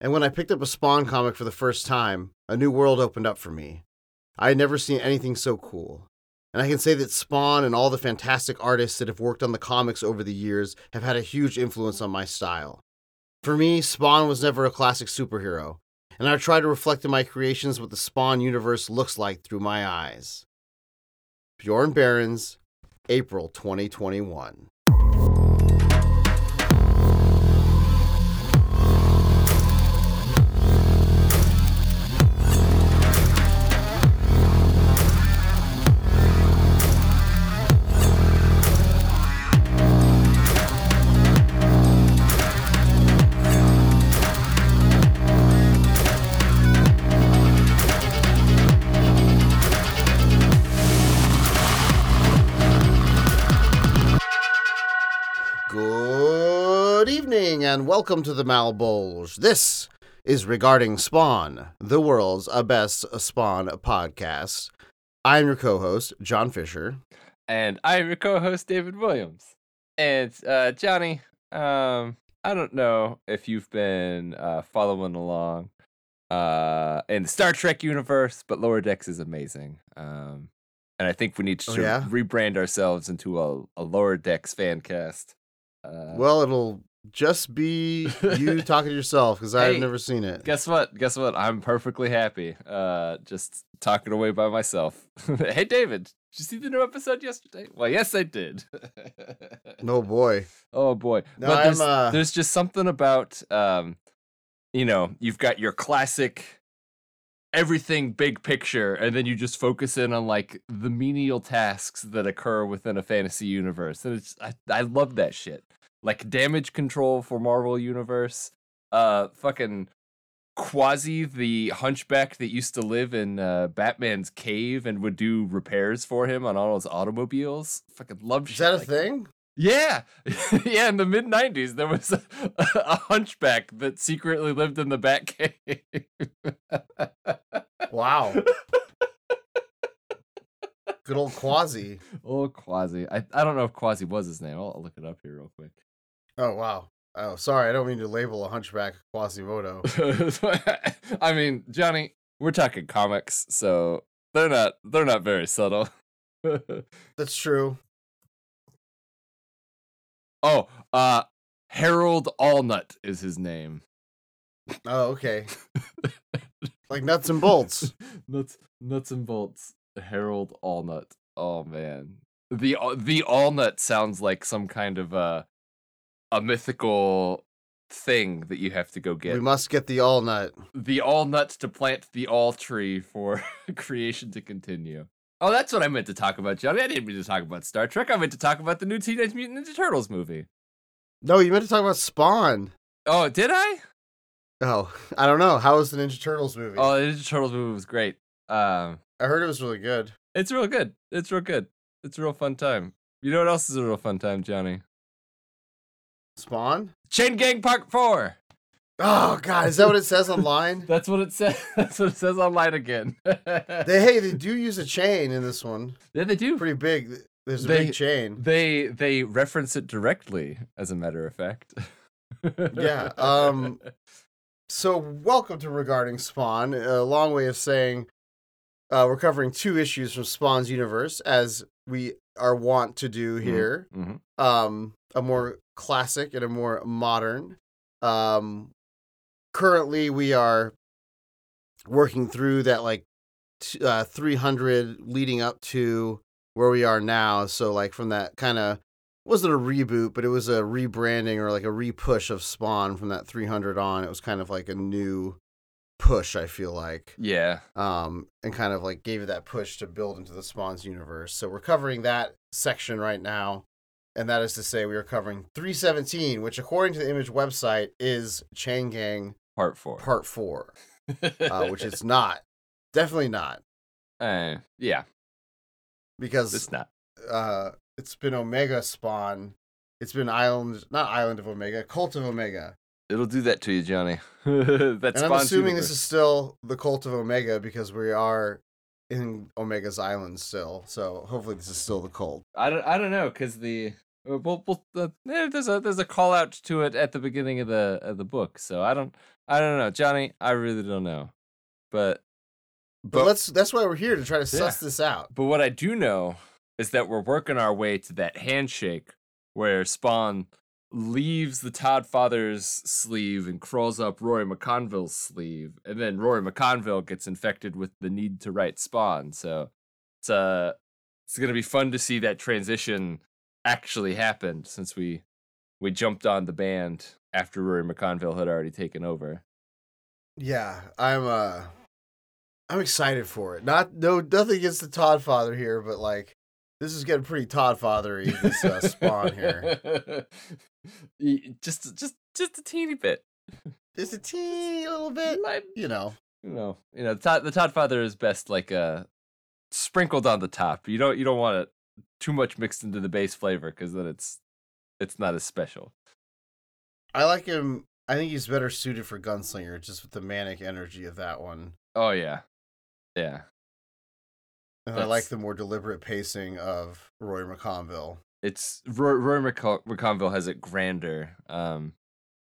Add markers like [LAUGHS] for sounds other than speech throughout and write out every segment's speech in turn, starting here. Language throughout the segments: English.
And when I picked up a Spawn comic for the first time, a new world opened up for me. I had never seen anything so cool. And I can say that Spawn and all the fantastic artists that have worked on the comics over the years have had a huge influence on my style. For me, Spawn was never a classic superhero, and I try to reflect in my creations what the Spawn universe looks like through my eyes. Bjorn Barends, April 2021. And welcome to the Malebolge. This is regarding Spawn, the world's best Spawn podcast. I'm your co-host, John Fisher. and I'm your co-host David Williams. And uh, Johnny, um, I don't know if you've been uh, following along uh, in the Star Trek universe, but Lower Decks is amazing. Um, and I think we need to Oh, yeah? rebrand ourselves into a, a Lower Decks fan cast. Uh, Well, it'll just be you [LAUGHS] talking to yourself because I've Hey, never seen it. guess what? Guess what? I'm perfectly happy. Uh, just talking away by myself. [LAUGHS] hey, David, did you see the new episode yesterday? Well, yes, I did. No [LAUGHS] boy. Oh boy. No, but I'm, there's, uh, there's just something about um you know, you've got your classic everything big picture and then you just focus in on like the menial tasks that occur within a fantasy universe. And it's I, I love that shit. Like damage control for Marvel universe, uh fucking Quasi the hunchback that used to live in uh, Batman's cave and would do repairs for him on all his automobiles. Fucking love Is that a like thing? yeah, [LAUGHS] yeah. In the mid '90s, there was [LAUGHS] a, a hunchback that secretly lived in the Batcave. Wow. [LAUGHS] Good old Quasi. oh, Quasi. I, I don't know if Quasi was his name. I'll, I'll look it up here real quick. Oh wow. Oh, sorry. I don't mean to label a hunchback Quasimodo. [LAUGHS] I mean, Johnny, we're talking comics, so they're not they're not very subtle. [LAUGHS] That's true. oh, uh, Harold Allnut is his name. Oh, okay. [LAUGHS] like nuts and bolts. nuts, nuts and bolts. Harold Allnut. Oh man, the the Allnut sounds like some kind of uh, a mythical thing that you have to go get. We must get the all nut. the all nuts to plant the all tree for [LAUGHS] creation to continue. Oh, that's what I meant to talk about, Johnny. I didn't mean to talk about Star Trek. I meant to talk about the new Teenage Mutant Ninja Turtles movie. No, you meant to talk about Spawn. Oh, did I? Oh, [LAUGHS] I don't know. How was the Ninja Turtles movie? Oh, the Ninja Turtles movie was great. Um, I heard it was really good. it's real good. It's real good. It's a real fun time. You know what else is a real fun time, Johnny? Spawn? Chain Gang Part Four. Oh God, is that what it says [LAUGHS] online? That's what it says. [LAUGHS] That's what it says online again. [LAUGHS] they hey, they do use a chain in this one. yeah, they do. Pretty big. There's a They- big chain. They they reference it directly, as a matter of fact. Yeah, um, So, welcome to Regarding Spawn. A long way of saying uh, we're covering two issues from Spawn's universe, as we are wont to do Mhm. here. Mhm. Um, a more classic and a more modern. Um, currently, we are working through that like t- uh, 300 leading up to where we are now. So, like, from that kind of wasn't a reboot, but it was a rebranding or like a repush of Spawn from that 300 on. It was kind of like a new push, I feel like. Yeah. Um, and kind of like gave it that push to build into the Spawn's universe. So we're covering that section right now. And that is to say, we are covering 317, which, according to the Image website, is Chain Gang Part four. Part 4, [LAUGHS] uh, which it's not. Definitely not. Uh, yeah. Because It's not. uh, it's been Omega Spawn. It's been Island, not Island of Omega, Cult of Omega. It'll do that to you, Johnny. [LAUGHS] that and I'm assuming this is still the Cult of Omega because we are in Omega's Island still. So hopefully this is still the cult. I don't. I don't know because the well, well eh, there's a there's a call out to it at the beginning of the of the book. So I don't I don't know, Johnny. I really don't know, but But, let's that's why we're here to try to suss this out. But what I do know is that we're working our way to that handshake where Spawn leaves the Todd Father's sleeve and crawls up Rory McConville's sleeve, and then Rory McConville gets infected with the need to write Spawn. So it's uh it's gonna be fun to see that transition actually happened since we we jumped on the band after Rory McConville had already taken over. Yeah, I'm uh I'm excited for it. Not no nothing against the Todd father here, but like this is getting pretty Todd fathery. This uh, spawn here, [LAUGHS] just just just a teeny bit. just a teeny little bit. Like, You know, you know, you know, the Todd, the Todd Father is best like uh sprinkled on the top. You don't you don't want it too much mixed into the base flavor because then it's it's not as special. I like him. I think he's better suited for Gunslinger, just with the manic energy of that one. Oh yeah, yeah. And I like the more deliberate pacing of Roy McConville. It's Roy, Roy McCon- McConville has it grander. Um,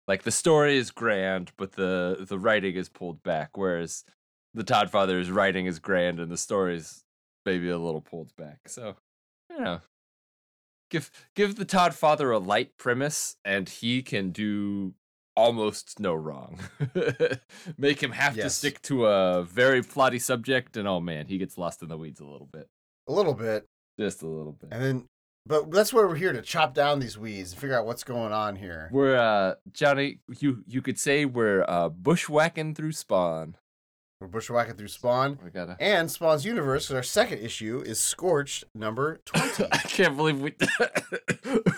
like the story is grand, but the the writing is pulled back. Whereas the Todd Father's writing is grand, and the story's maybe a little pulled back. So, you know, give give the Todd Father a light premise, and he can do almost no wrong. [LAUGHS] Make him have to stick to a very plotty subject, and oh man, he gets lost in the weeds a little bit, A little bit, just a little bit. and then, but that's why we're here to chop down these weeds and figure out what's going on here. We're uh Johnny, you you could say we're uh bushwhacking through Spawn. We're bushwhacking through Spawn. We gotta And Spawn's universe. our second issue is Scorched number 20. [LAUGHS] I can't believe we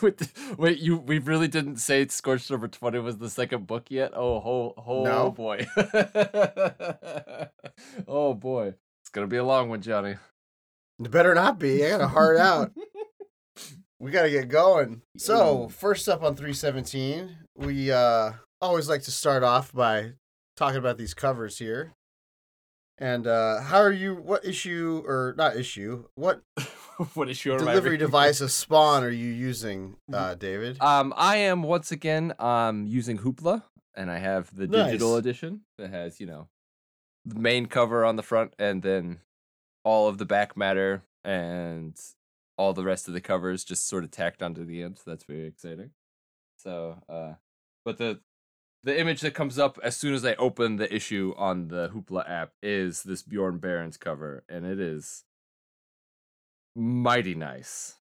[COUGHS] Wait, you we really didn't say Scorched number 20 was the second book yet? Oh ho oh No. boy. [LAUGHS] oh boy. It's gonna be a long one, Johnny. it better not be. I got a hard out. [LAUGHS] We got to get going. So, first up on 317, we uh, always like to start off by talking about these covers here. And uh, how are you? What issue, or not issue, what [LAUGHS] what is your delivery [LAUGHS] device of Spawn are you using, uh, David? Um, I am once again um using Hoopla, and I have the digital edition that has you know the main cover on the front, and then all of the back matter and all the rest of the covers just sort of tacked onto the end. So that's very exciting. So, uh, but the the image that comes up as soon as I open the issue on the Hoopla app is this Bjorn Barends cover, and it is mighty nice.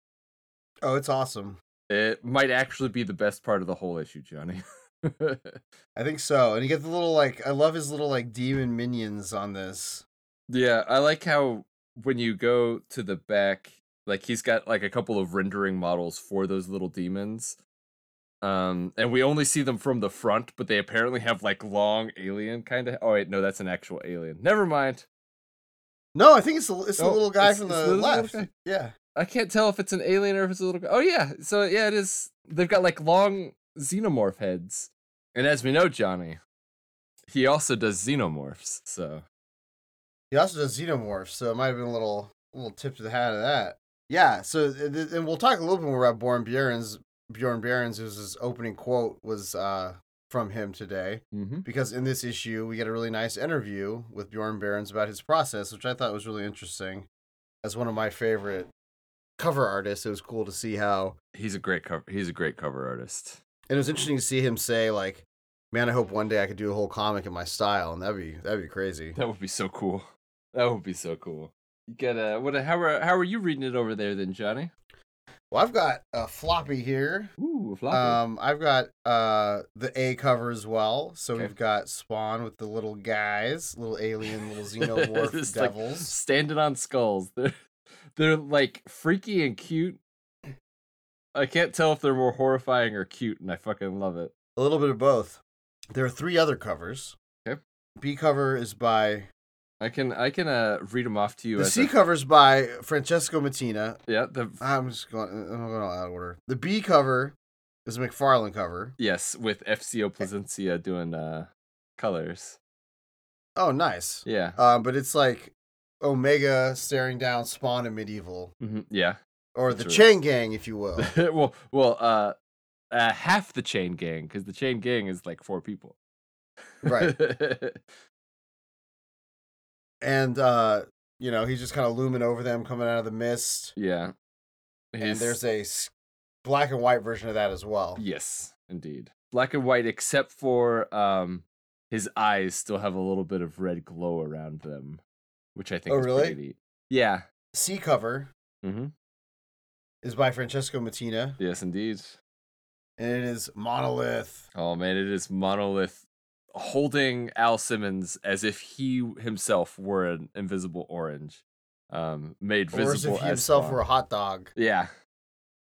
Oh, it's awesome. It might actually be the best part of the whole issue, Johnny. [LAUGHS] I think so. And you get the little, like, I love his little, like, demon minions on this. yeah, I like how when you go to the back, like he's got like a couple of rendering models for those little demons. Um, and we only see them from the front, but they apparently have like long alien kind of. Oh wait, no, that's an actual alien. Never mind. No, I think it's the, it's the Oh, little guy from the the left. Yeah. I can't tell if it's an alien or if it's a little. guy. Oh yeah, so yeah, it is. They've got like long xenomorph heads, and as we know, Johnny, he also does xenomorphs. So He also does xenomorphs, so it might have been a little little tip to the hat of that. Yeah, so and we'll talk a little bit more about Bjorn Bjorn's Bjorn Barends, opening quote was uh, from him today. mm-hmm. Because in this issue, we get a really nice interview with Bjorn Barends about his process, which I thought was really interesting. As one of my favorite cover artists, it was cool to see how. he's a great cover. He's a great cover artist. And it was interesting to see him say like, "Man, I hope one day I could do a whole comic in my style," and that'd be that'd be crazy. That would be so cool. That would be so cool. You get a what? How are how are you reading it over there then, Johnny? Well, I've got a floppy here. Ooh, floppy. Um, I've got uh the A cover as well. So Okay. we've got Spawn with the little guys, little alien, little [LAUGHS] xenomorph Just, like, devils. standing on skulls. [LAUGHS] They're they're like freaky and cute. I can't tell if they're more horrifying or cute, and I fucking love it. A little bit of both. There are three other covers. Okay. B cover is by I can I can uh read them off to you. the C a- cover is by Francesco Mattina. yeah, the I'm just going. I'm going out of order. The B cover is a McFarlane cover. yes with FCO Plascencia doing uh colors. Oh, nice. Yeah, Um, but it's like Omega staring down Spawn and Medieval, hmm yeah. or the That's Chain Gang, if you will. [LAUGHS] well, well, uh, uh, half the chain gang because the chain gang is like four people. Right. [LAUGHS] and uh, you know, he's just kind of looming over them, coming out of the mist. yeah. And there's a black and white version of that as well. Yes, indeed. Black and white, except for um, his eyes still have a little bit of red glow around them, which I think Oh, is really? pretty neat. Yeah. Sea cover Mm-hmm. is by Francesco Mattina, Yes, indeed. and it is monolith. Oh man, it is Monolith holding Al Simmons as if he himself were an invisible orange, um, made Or as visible if he as himself Spawn. were a hot dog. Yeah.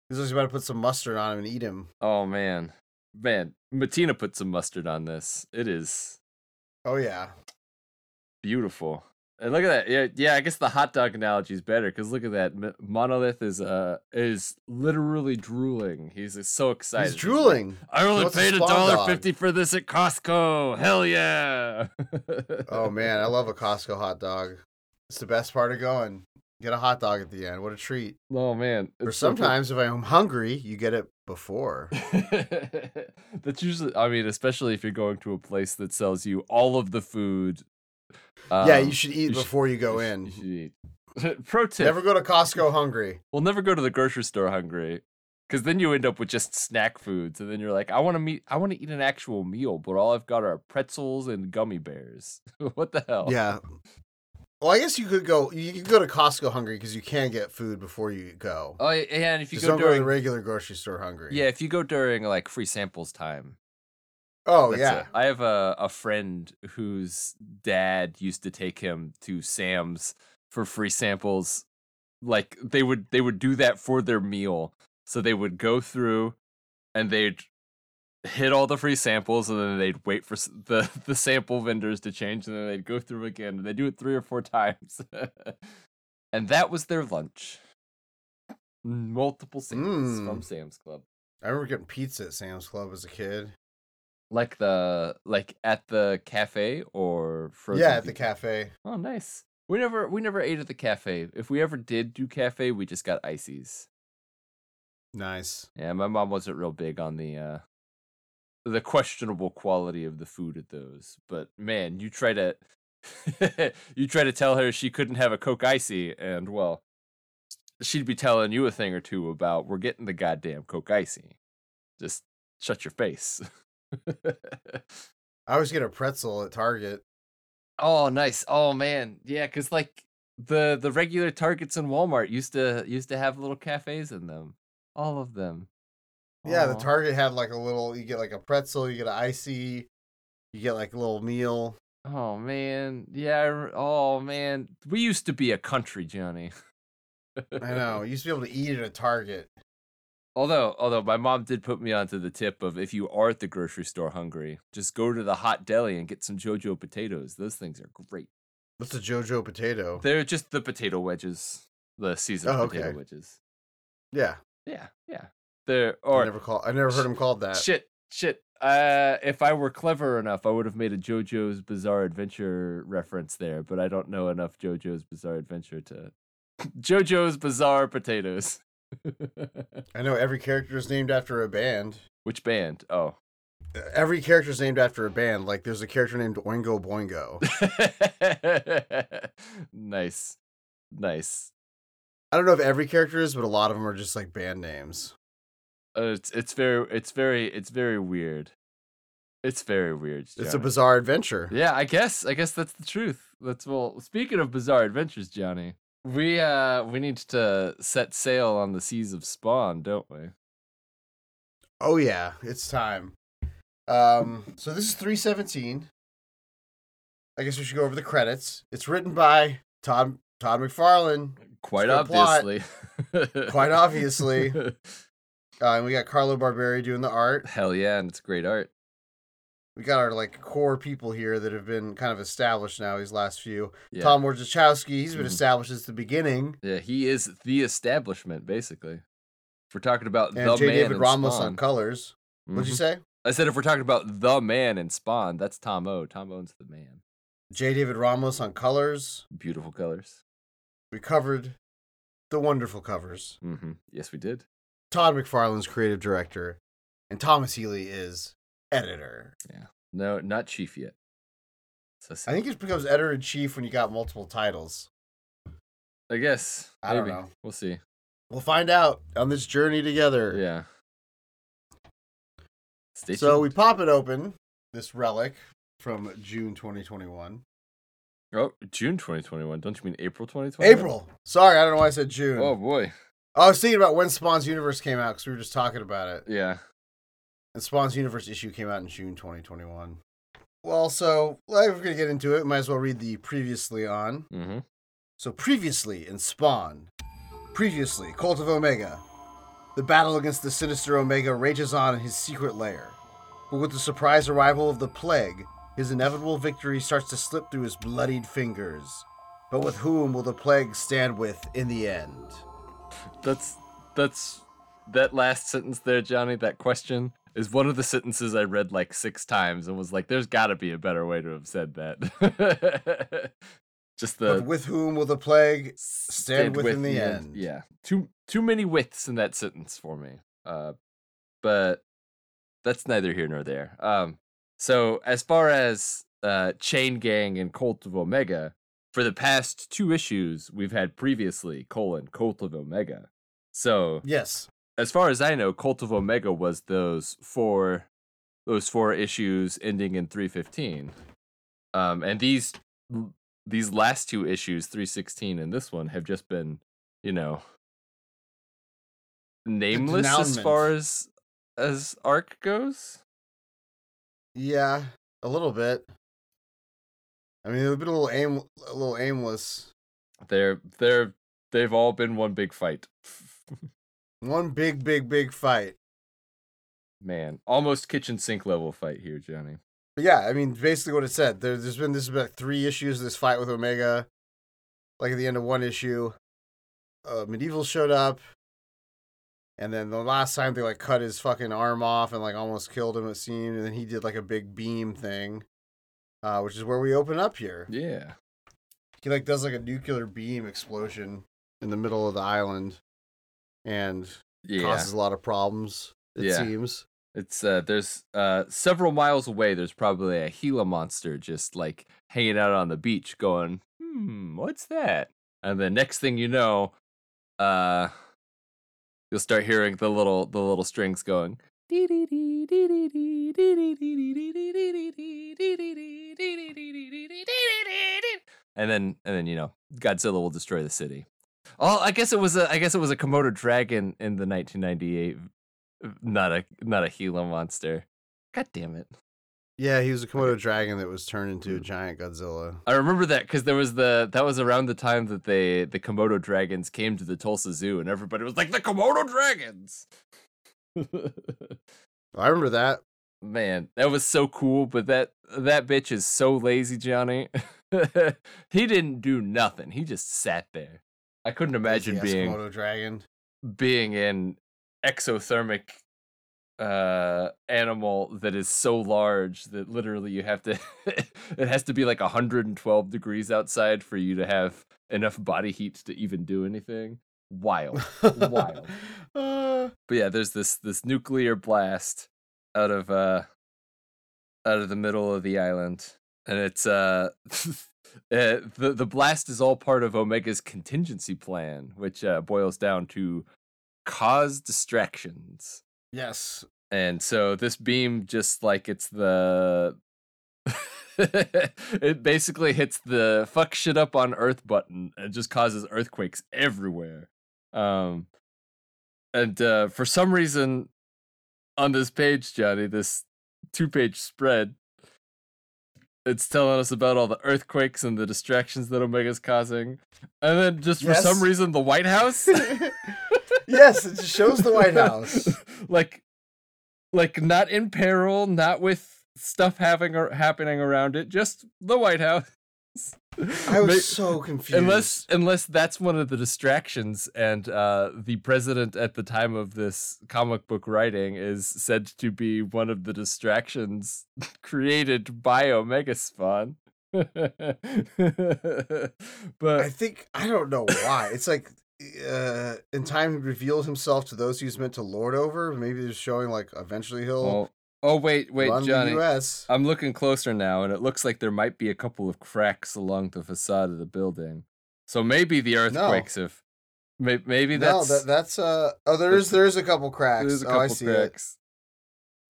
He's just about to put some mustard on him and eat him. Oh man, man, Mattina put some mustard on this. It is Oh yeah. beautiful. And look at that. Yeah, yeah. I guess the hot dog analogy is better because look at that. M- Monolith is uh is literally drooling. He's so excited. He's like, drooling. I only paid a dollar fifty for this at Costco. Hell yeah! Oh man, I love a [LAUGHS] Costco hot dog. It's the best part of going. Get a hot dog at the end. What a treat. Oh man. Or it's so cool. sometimes if I'm hungry, you get it before. [LAUGHS] That's usually. I mean, especially if you're going to a place that sells you all of the food. Yeah, um, you should eat you should- before you go you in. you should. [LAUGHS] Pro tip: Never go to Costco hungry. We'll never go to the grocery store hungry, because then you end up with just snack foods, and then you're like, I want to meet, I want to eat an actual meal, but all I've got are pretzels and gummy bears. [LAUGHS] what the hell? Yeah. Well, I guess you could go. You could go to Costco hungry because you can get food before you go. Oh yeah, yeah, and if you Just go don't go to during, the regular grocery store hungry. yeah, if you go during like free samples time, Oh That's yeah. it. I have a, a friend whose dad used to take him to Sam's for free samples. Like they would they would do that for their meal. So they would go through and they'd hit all the free samples and then they'd wait for the [LAUGHS] the sample vendors to change and then they'd go through again. And they do it three or four [LAUGHS] times. and that was their lunch. Multiple samples from Mm. Sam's Club. I remember getting pizza at Sam's Club as a kid. Like the like at the cafe or frozen yeah, at the cafe. Oh, nice. We never we never ate at the cafe. If we ever did do cafe, we just got ices. Nice. Yeah, my mom wasn't real big on the uh the questionable quality of the food at those. But man, you try to [LAUGHS] you try to tell her she couldn't have a Coke icy, and well, she'd be telling you a thing or two about we're getting the goddamn Coke icy. Just shut your face. [LAUGHS] [LAUGHS] I always get a pretzel at Target. Oh, nice. Oh man, yeah, because like the the regular Targets and Walmart used to used to have little cafes in them. All of them. Yeah, the Target had like a little. You get like a pretzel. You get an icy. You get like a little meal. Oh man, yeah. I Oh man, we used to be a country, Johnny. I know. [LAUGHS] You used to be able to eat at a Target. Although, although my mom did put me onto the tip of if you are at the grocery store hungry, just go to the hot deli and get some JoJo potatoes. Those things are great. What's a JoJo potato? They're just the potato wedges, the seasoned Oh, potato wedges. Yeah, Yeah, yeah. They're I never call. I never heard him called that. Shit, shit. Uh, if I were clever enough, I would have made a JoJo's Bizarre Adventure reference there, but I don't know enough JoJo's Bizarre Adventure to. [LAUGHS] JoJo's Bizarre Potatoes. I know every character is named after a band. Which band? Oh. Every character is named after a band. Like there's a character named Oingo Boingo. [LAUGHS] nice. Nice. I don't know if every character is, but a lot of them are just like band names. Uh, it's it's very it's very it's very weird. It's very weird. It's a bizarre adventure. Yeah, I guess. I guess that's the truth. That's well. Speaking of bizarre adventures, Johnny, we uh we need to set sail on the seas of Spawn, don't we? Oh yeah, it's time. Um, so this is 317. I guess we should go over the credits. It's written by Todd Todd McFarlane. Quite obviously. Quite obviously. [LAUGHS] Uh, and we got Carlo Barberi doing the art. Hell yeah, and it's great art. We got our like core people here that have been kind of established now these last few. Yeah. Tom Orzechowski, he's been Mhm. established since the beginning. Yeah, he is the establishment, basically. If we're talking about And the J. man David in Ramos Spawn, on colors. What'd you Mhm. say? I said if we're talking about the man in Spawn, that's Tom O. Tom owns the man. J. David Ramos on colors. Beautiful colors. We covered the wonderful covers. Mm-hmm. Yes, we did. Todd McFarlane's creative director, and Thomas Healy is editor. Yeah. No, not chief yet. So I think it becomes editor in chief when you got multiple titles. I guess. I don't know. We'll see. We'll find out on this journey together. Yeah. Stay So we pop it open, this relic from June 2021. Oh, June 2021. Don't you mean April 2021? April. Sorry, I don't know why I said June. Oh boy. I was thinking about when Spawn's Universe came out because we were just talking about it. Yeah. And Spawn's Universe issue came out in June 2021. Well, so well, we're going to get into it. Might as well read the previously on. Mm-hmm. So, previously in Spawn, previously, Cult of Omega. The battle against the sinister Omega rages on in his secret lair. But with the surprise arrival of the Plague, his inevitable victory starts to slip through his bloodied fingers. But with whom will the Plague stand with in the end? That's that's that last sentence there, Johnny. That question is one of the sentences I read like six times and was like, "There's got to be a better way to have said that." [LAUGHS] Just the but with whom will the Plague stand with in the end? Yeah, too too many widths in that sentence for me. Uh, but that's neither here nor there. Um, so as far as uh, Chain Gang and Cult of Omega, for the past two issues, we've had previously colon Cult of Omega. So Yes. As far as I know, Cult of Omega was those four those four issues ending in 315. Um and these these last two issues, 316 and this one have just been, you know, nameless as far as as arc goes. Yeah, a little bit. I mean, they've been a little aim, a little aimless. They're they're they've all been one big fight. [LAUGHS] One big, big, big fight. Man, almost kitchen sink level fight here, Johnny. But yeah, I mean, basically what it said. There, there's been this about three issues of this fight with Omega. Like at the end of one issue, uh, Medieval showed up, and then the last time they like cut his fucking arm off and like almost killed him. It seemed, and then he did like a big beam thing, uh, which is where we open up here. Yeah. He like does like a nuclear beam explosion in the middle of the island, and Yeah. causes a lot of problems. It Yeah. seems. It's uh there's uh several miles away there's probably a Gila monster just like hanging out on the beach going, "Hmm, what's that?" And the next thing you know, uh you'll start hearing the little the little strings going. And then and then you know, Godzilla will destroy the city. Oh, I guess it was a I guess it was a Komodo dragon in the 1998 not a not a Gila monster. God damn it! Yeah, he was a Komodo dragon that was turned into a hmm. giant Godzilla. I remember that because there was the that was around the time that they the Komodo dragons came to the Tulsa Zoo and everybody was like the Komodo dragons. [LAUGHS] I remember that. Man, that was so cool, but that that bitch is so lazy, Johnny. [LAUGHS] he didn't do nothing. He just sat there. I couldn't imagine being Komodo dragon. being an exothermic uh animal that is so large that literally you have to [LAUGHS] it has to be like 112 degrees outside for you to have enough body heat to even do anything. Wild. Wild. [LAUGHS] Uh, but yeah there's this this nuclear blast out of uh out of the middle of the island and it's uh [LAUGHS] Uh, the the blast is all part of Omega's contingency plan, which uh, boils down to cause distractions. yes. And so this beam just like it's the [LAUGHS] it basically hits the fuck shit up on earth button and just causes earthquakes everywhere. Um and uh for some reason on this page, Johnny, this two-page spread it's telling us about all the earthquakes and the distractions that Omega's causing. And then just for some reason the White House [LAUGHS] yes, it shows the White House. [LAUGHS] like like not in peril, not with stuff having or happening around it, just the White House. I was so confused. unless unless that's one of the distractions and uh the president at the time of this comic book writing is said to be one of the distractions [LAUGHS] created by Omega Spawn. [LAUGHS] but I think I don't know why. It's like uh in time he revealed himself to those he's meant to lord over. Maybe they're showing like eventually he'll well, Oh wait, wait, Run Johnny. U.S. I'm looking closer now, and it looks like there might be a couple of cracks along the facade of the building. So maybe the earthquakes have. may- Maybe no, that's that, that's uh. Oh, there is there is a couple cracks. there's a oh, couple I see it. cracks.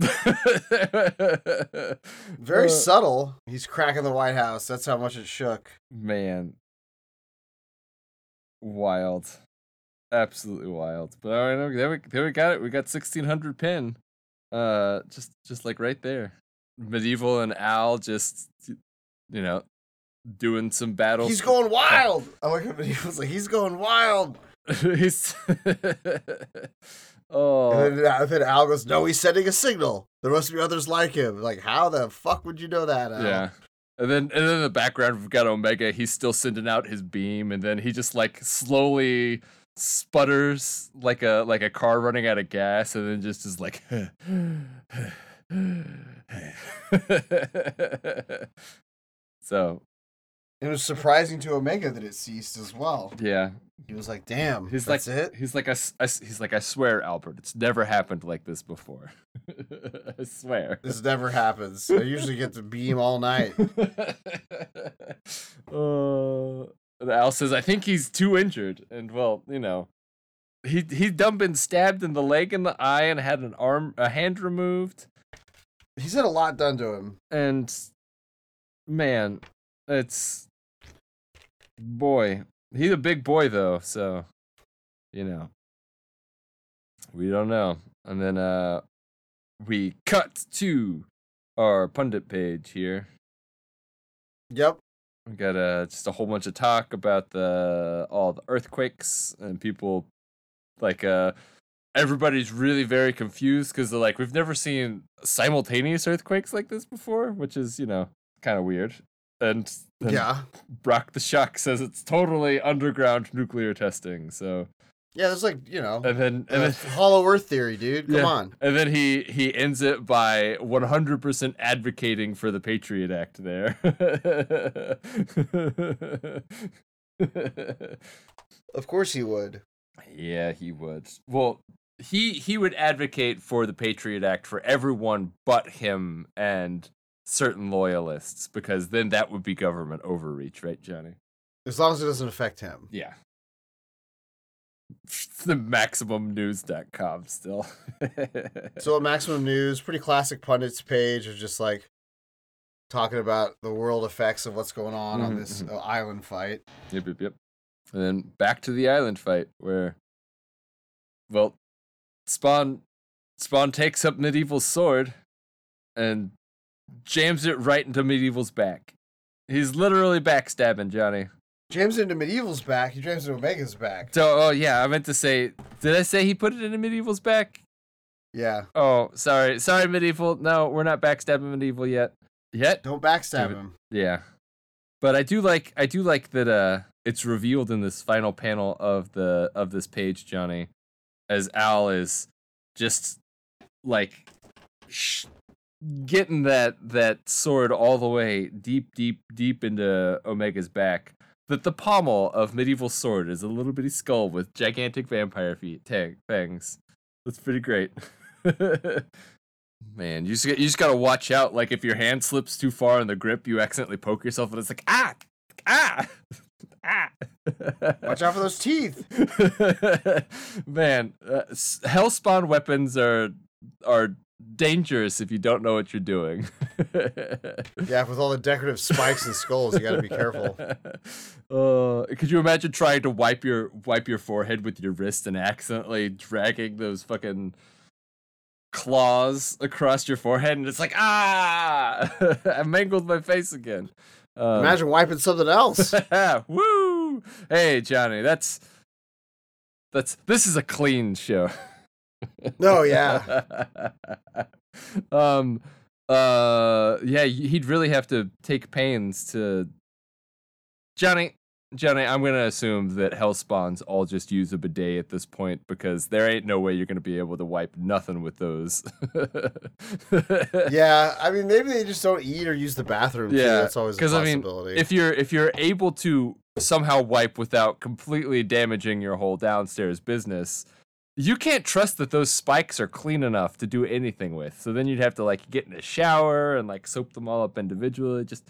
[LAUGHS] Very Uh, subtle. He's cracking the White House. That's how much it shook. man, wild, absolutely wild. But all right, there we there we got it. We got sixteen hundred Penn. Uh, just just like right there. Medieval and Al just you know doing some battles. He's going [LAUGHS] wild. I like. [LAUGHS] He was like, he's going wild. He's [LAUGHS] oh And then, uh, then Al goes, no, he's sending a signal. There must be others like him. Like, how the fuck would you know that? Al? yeah. And then and then in the background we've got Omega. He's still sending out his beam, and then he just like slowly sputters like a like a car running out of gas, and then just is like. so It was surprising to Omega that it ceased as well. yeah, He was like, damn, he's that's like it. he's like I, I he's like I swear, Albert, it's never happened like this before. I swear. This never happens. I usually get to beam all night. uh, Al says, "I think he's too injured." And well, you know, he he's done been stabbed in the leg and the eye, and had an arm, a hand removed. He's had a lot done to him. And man, it's boy. He's a big boy though, so you know, we don't know. And then uh, we cut to our pundit page here. Yep. We got uh, just a whole bunch of talk about the all the earthquakes and people like uh everybody's really very confused because they're like we've never seen simultaneous earthquakes like this before, which is you know kind of weird. And Yeah. Brock the Shock says it's totally underground nuclear testing. So Yeah, there's like, you know, and then and uh, then [LAUGHS] hollow earth theory, dude. Come Yeah. on. and then he he ends it by 100% advocating for the Patriot Act there. [LAUGHS] Of course he would. yeah, he would. Well, he he would advocate for the Patriot Act for everyone but him and certain loyalists because then that would be government overreach, right, Johnny? As long as it doesn't affect him. Yeah. [LAUGHS] the maximumnews.com still. [LAUGHS] So at Maximum News, pretty classic pundits page of just like talking about the world effects of what's going on on Mhm, this mhm. uh, island fight. Yep, yep, yep. And then back to the island fight where, well, Spawn, Spawn takes up Medieval's sword, and jams it right into Medieval's back. He's literally backstabbing Johnny. Jams into Medieval's back. He jams into Omega's back. So, oh yeah, I meant to say, did I say he put it into Medieval's back? Yeah. Oh, sorry, sorry, Medieval. No, we're not backstabbing Medieval yet. Yet? Don't backstab Dude. him. Yeah. But I do like I do like that uh it's revealed in this final panel of the of this page, Johnny, as Al is just like sh- getting that that sword all the way deep deep deep into Omega's back. That the pommel of medieval sword is a little bitty skull with gigantic vampire feet tang- fangs. That's pretty great. [LAUGHS] Man, you just you just gotta watch out. Like if your hand slips too far in the grip, you accidentally poke yourself, and it's like ah, ah, [LAUGHS] ah. [LAUGHS] Watch out for those teeth. Man, uh, s- hellspawn weapons are are dangerous if you don't know what you're doing. [LAUGHS] Yeah, with all the decorative spikes and skulls, you got to be careful. [LAUGHS] Uh, could you imagine trying to wipe your wipe your forehead with your wrist and accidentally dragging those fucking claws across your forehead and it's like ah [LAUGHS] I mangled my face again. Um, Imagine wiping something else. Woo! Hey Johnny, that's that's this is a clean show. No, yeah. [LAUGHS] um uh yeah, he'd really have to take pains to Johnny Johnny, I'm gonna assume that hell spawns all just use a bidet at this point because there ain't no way you're gonna be able to wipe nothing with those. Yeah, [LAUGHS] I mean, maybe they just don't eat or use the bathroom. too. Yeah, that's always because I mean, if you're if you're able to somehow wipe without completely damaging your whole downstairs business, you can't trust that those spikes are clean enough to do anything with. So then you'd have to like get in a shower and like soap them all up individually. Just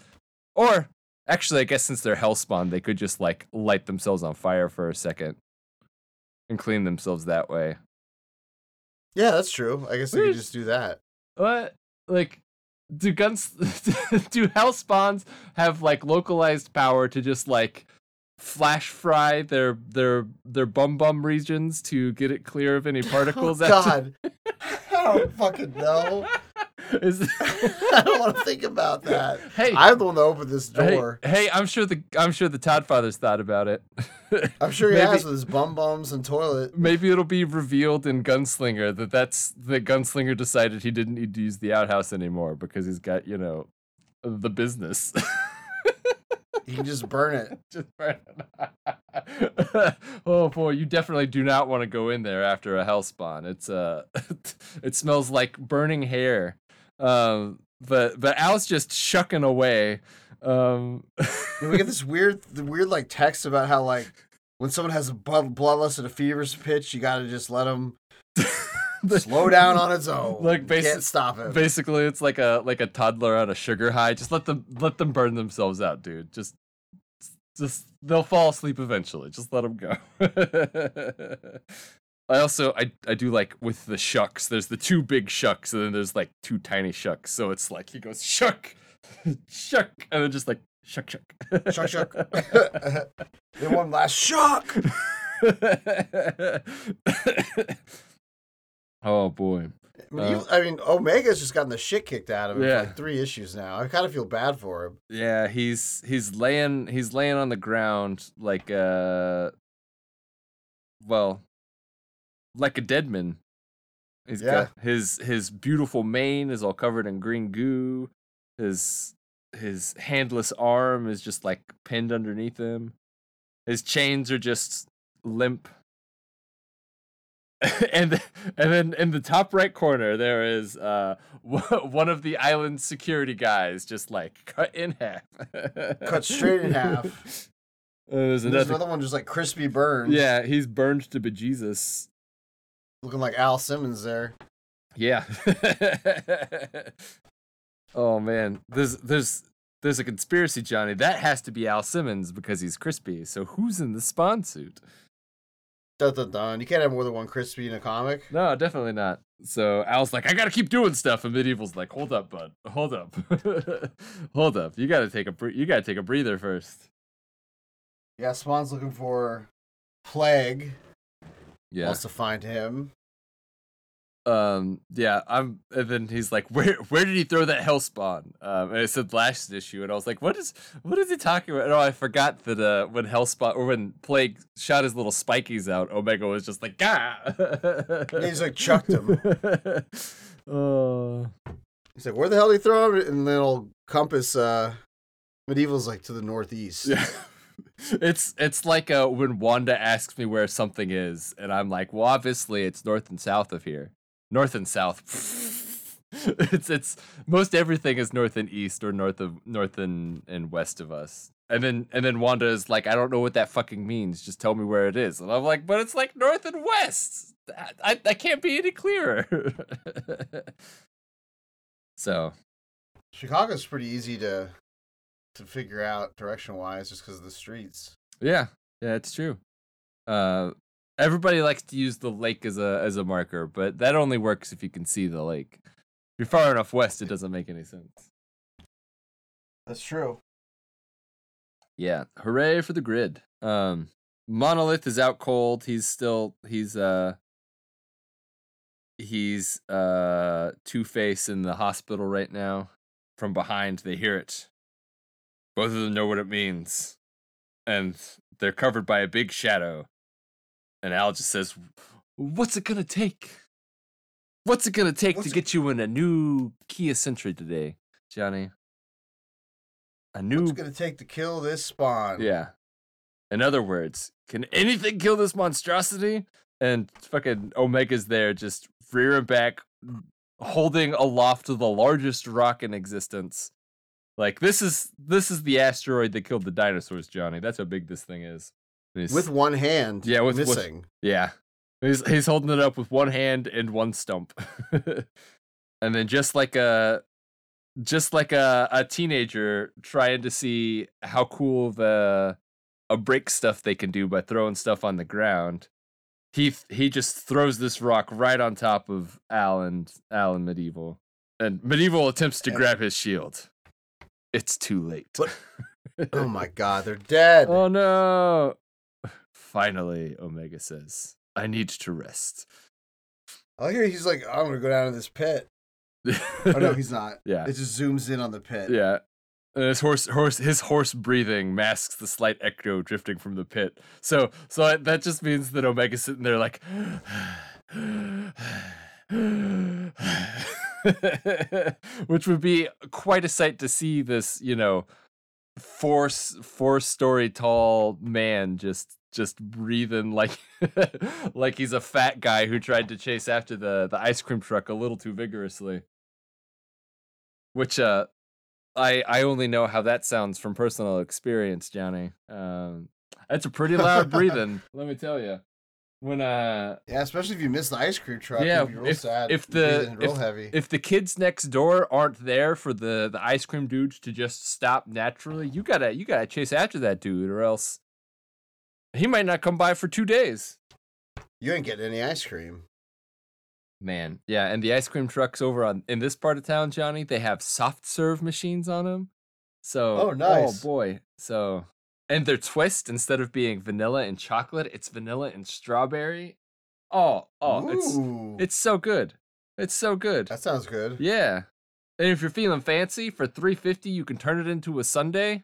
or actually, I guess since they're hell hellspawn, they could just like light themselves on fire for a second and clean themselves that way. Yeah, that's true. I guess they could just do that. What like do guns [LAUGHS] do hell hellspawns have like localized power to just like flash fry their their their bum bum regions to get it clear of any [LAUGHS] oh, particles Oh, God, [LAUGHS] I don't fucking know. [LAUGHS] Is I don't want to think about that. Hey. I'm the one that opened this door. hey, I'm sure the I'm sure the Todd fathers thought about it. I'm sure he maybe- has with his bum bums and toilet. Maybe it'll be revealed in Gunslinger that that's the Gunslinger decided he didn't need to use the outhouse anymore because he's got you know the business. You can just burn it. [LAUGHS] Just burn it. [LAUGHS] oh boy, you definitely do not want to go in there after a hellspawn. It's uh, [LAUGHS] it smells like burning hair. Um, but but Al's just shucking away. Um, And we get this weird, the weird like text about how like when someone has a blood, bloodlust at a fever's pitch, you got to just let them [LAUGHS] slow down on its own. Like, basi- can't stop it. basically, it's like a like a toddler on a sugar high. Just let them let them burn themselves out, dude. Just just they'll fall asleep eventually. Just let them go. [LAUGHS] I also I I do like with the shucks. There's the two big shucks, and then there's like two tiny shucks. So it's like he goes shuck, [LAUGHS] shuck, and then just like shuck shuck Shuck, shuck. then one last shock. Oh boy. I mean, you- I mean, Omega's just gotten the shit kicked out of him Yeah. for like three issues now. I kind of feel bad for him. Yeah, he's he's laying he's laying on the ground like uh well like a dead man. He's Yeah. got his his beautiful mane is all covered in green goo. His his handless arm is just like pinned underneath him. His chains are just limp. [LAUGHS] and and then in the top right corner there is uh [LAUGHS] one of the island security guys just like cut in half. [LAUGHS] Cut straight in half. Uh, there's And there's another another one just like crispy burns. yeah he's burned to bejesus. Looking like Al Simmons there. yeah. Oh man. There's there's there's a conspiracy johnny. That has to be al simmons because he's crispy. So who's in the spawn suit Dun, dun, dun. You can't have more than one crispy in a comic. No, definitely not. So Al's like, I gotta keep doing stuff, and Medieval's like, Hold up, bud, hold up, [LAUGHS] hold up. You gotta take a bre- you gotta take a breather first. Yeah, Spawn's looking for Plague. Yeah. Wants to find him. Um. Yeah. I'm. And then he's like, Where Where did he throw that hellspawn? Um. And it said last issue, and I was like, What is What is he talking about? oh I forgot that uh when hellspawn or when Plague shot his little spikies out, Omega was just like, Gah. And he's like chucked him. [LAUGHS] Oh. He's like, where the hell did he throw him? And then old compass uh medieval's like to the northeast. Yeah. [LAUGHS] It's it's like uh, when Wanda asks me where something is, and I'm like, well, obviously it's north and south of here. North and south. [LAUGHS] it's it's most everything is north and east or north of north and, and west of us. And then and then Wanda is like, I don't know what that fucking means. Just tell me where it is. And I'm like, but it's like north and west. I I, I can't be any clearer. [LAUGHS] so Chicago's pretty easy to to figure out direction wise just because of the streets. Yeah, yeah, it's true. Uh, everybody likes to use the lake as a as a marker, but that only works if you can see the lake. If you're far enough west, it doesn't make any sense. That's true. Yeah, hooray for the grid. Um, Monolith is out cold. He's still he's uh he's uh Two Face in the hospital right now. From behind, they hear it. Both of them know what it means, and they're covered by a big shadow. And Al just says, "What's it gonna take? What's it gonna take What's to it- get you in a new Kia Century today, Johnny? A new What's it gonna take to kill this spawn? yeah. In other words, can anything kill this monstrosity? And fucking Omega's there, just rearing back, holding aloft the largest rock in existence. Like this is this is the asteroid that killed the dinosaurs, Johnny. That's how big this thing is. With one hand. Yeah, with- with- missing. yeah, He's he's holding it up with one hand and one stump. [LAUGHS] and then just like a just like a, a teenager trying to see how cool the a break stuff they can do by throwing stuff on the ground. He he just throws this rock right on top of Al and Al and Medieval. And Medieval attempts to grab his shield. It's too late. But- Oh my [LAUGHS] god, they're dead. Oh no! Finally, Omega says, I need to rest. I hear he's like, I'm gonna go down to this pit. Oh no, he's not. [LAUGHS] yeah. It just zooms in on the pit. Yeah. And his horse, horse, his horse breathing masks the slight echo drifting from the pit. So, so I- that just means that Omega's sitting there like, [SIGHS] which would be quite a sight to see. This, you know, four four story tall man just just breathing like [LAUGHS] like he's a fat guy who tried to chase after the the ice cream truck a little too vigorously. Which uh I I only know how that sounds from personal experience, Johnny. Um that's a pretty loud breathing, [LAUGHS] let me tell you. When uh Yeah, especially if you miss the ice cream truck. Yeah, real if- sad. if the- real heavy. if the kids next door aren't there for the the ice cream dude to just stop naturally, you gotta you gotta chase after that dude, or else he might not come by for two days. you ain't getting any ice cream. Man, yeah, and the ice cream trucks over on in this part of town, Johnny, they have soft serve machines on them. So, Oh, oh nice. Oh boy, so and their twist instead of being vanilla and chocolate, it's vanilla and strawberry. Oh, oh, it's Ooh, it's so good. It's so good. that sounds good. Yeah. And if you're feeling fancy, for 350 you can turn it into a sundae.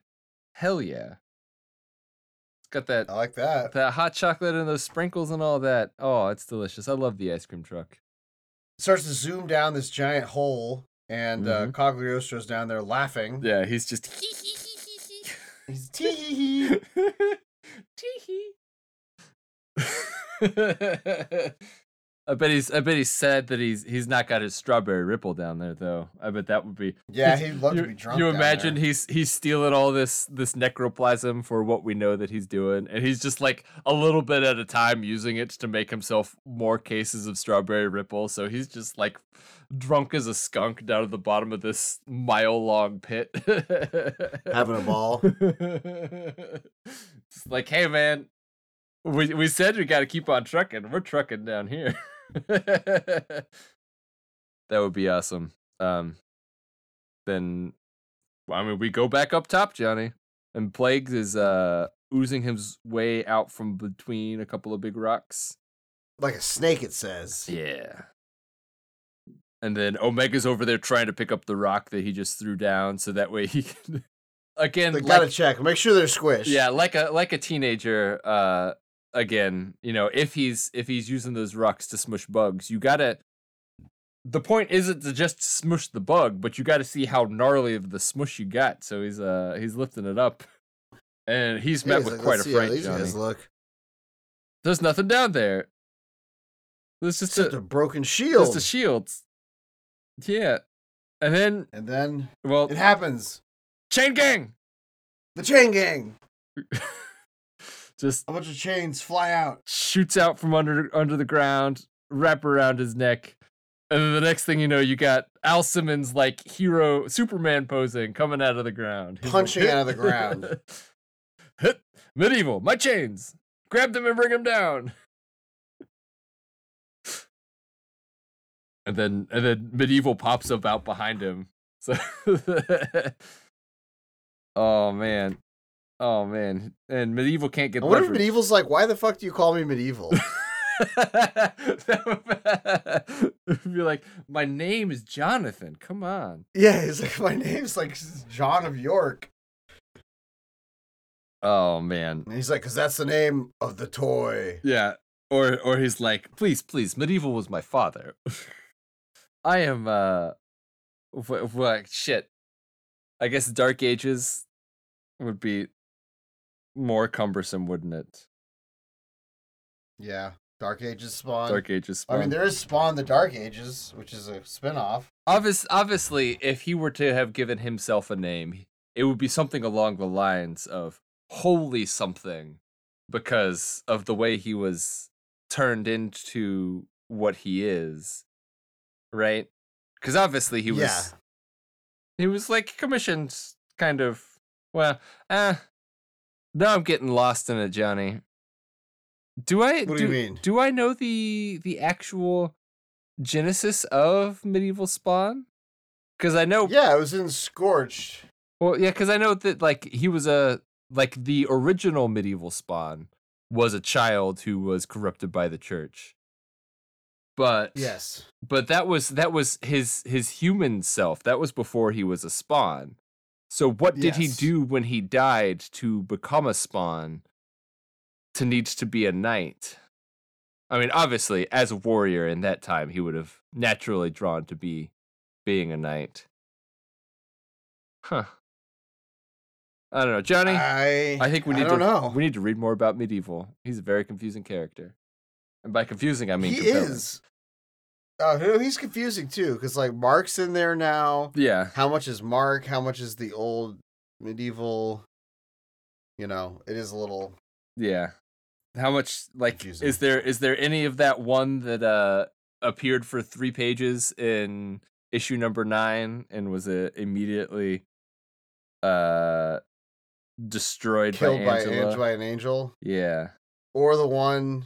Hell yeah. Got that I like that. that hot chocolate and those sprinkles and all that. Oh, it's delicious. I love the ice cream truck. starts to zoom down this giant hole, and uh, Mhm. Cagliostro's down there laughing. Yeah, he's just hee hee hee hee hee. He's tee hee. [LAUGHS] [LAUGHS] I bet he's I bet he's sad that he's he's not got his strawberry ripple down there though. I bet that would be Yeah, he'd love you, to be drunk. You imagine there. he's he's stealing all this this necroplasm for what we know that he's doing, and he's just like a little bit at a time using it to make himself more cases of strawberry ripple. So he's just like drunk as a skunk down at the bottom of this mile long pit, [LAUGHS] having a ball. Just like, hey man, we we said we got to keep on trucking. We're trucking down here. [LAUGHS] [LAUGHS] that would be awesome. Um, then, I mean, we go back up top, Johnny, and Plagues is uh oozing his way out from between a couple of big rocks. Like a snake, it says. Yeah. And then Omega's over there trying to pick up the rock that he just threw down, so that way he can [LAUGHS] again They like- gotta check. Make sure they're squished. yeah like a like a teenager uh again you know if he's if he's using those rocks to smush bugs you gotta the point isn't to just smush the bug but you gotta see how gnarly of the smush you got so he's uh he's lifting it up and he's met he's with like, quite a "Let's see how fright these Johnny. guys look. there's nothing down there there's just a, a broken shield. just a shield yeah and then and then well it happens. chain gang The chain gang. [LAUGHS] just A bunch of chains fly out. shoots out from under under the ground, wrap around his neck, and then the next thing you know, you got Al Simmons like hero Superman posing coming out of the ground, He's Punching out of the ground. [LAUGHS] Hit medieval, my chains, grab them and bring them down. And then and then medieval pops up out behind him. So [LAUGHS] Oh man. Oh man. And medieval can't get I wonder if medieval's like, why the fuck do you call me medieval? [LAUGHS] Be like, my name is Jonathan. Come on. yeah, he's like, my name's like John of York. Oh man. And he's like, because that's the name of the toy. Yeah. Or or he's like, please, please, medieval was my father. [LAUGHS] I am uh what, what shit. I guess Dark Ages would be more cumbersome, wouldn't it? Yeah. Dark Ages Spawn. Dark Ages. I mean, there is Spawn the Dark Ages, which is a spin-off. Obvious, obviously, if he were to have given himself a name, it would be something along the lines of "Holy something," because of the way he was turned into what he is, right? Because obviously he was Yeah. he was like commissioned, kind of. Well, uh now I'm getting lost in it, Johnny. Do I? What do you mean? Do I know the the actual genesis of medieval Spawn? Because I know Yeah, it was in Scorched. well, yeah, because I know that like he was a like the original medieval spawn was a child who was corrupted by the church. But Yes. but that was that was his his human self. That was before he was a spawn. So what did he do when he died to become a spawn? To need to be a knight. I mean, obviously, as a warrior in that time, he would have naturally drawn to be being a knight. Huh. I don't know, Johnny. I I think we need I don't to know. we need to read more about medieval. He's a very confusing character, and by confusing I mean he compelling. is. No, he's confusing too, because like Mark's in there now. Yeah, How much is Mark? How much is the old medieval? You know, it is a little. yeah. How much like Confusing. is there is there any of that one that uh appeared for three pages in issue number nine and was uh, immediately uh destroyed killed by? Angela. by an angel, Yeah, or the one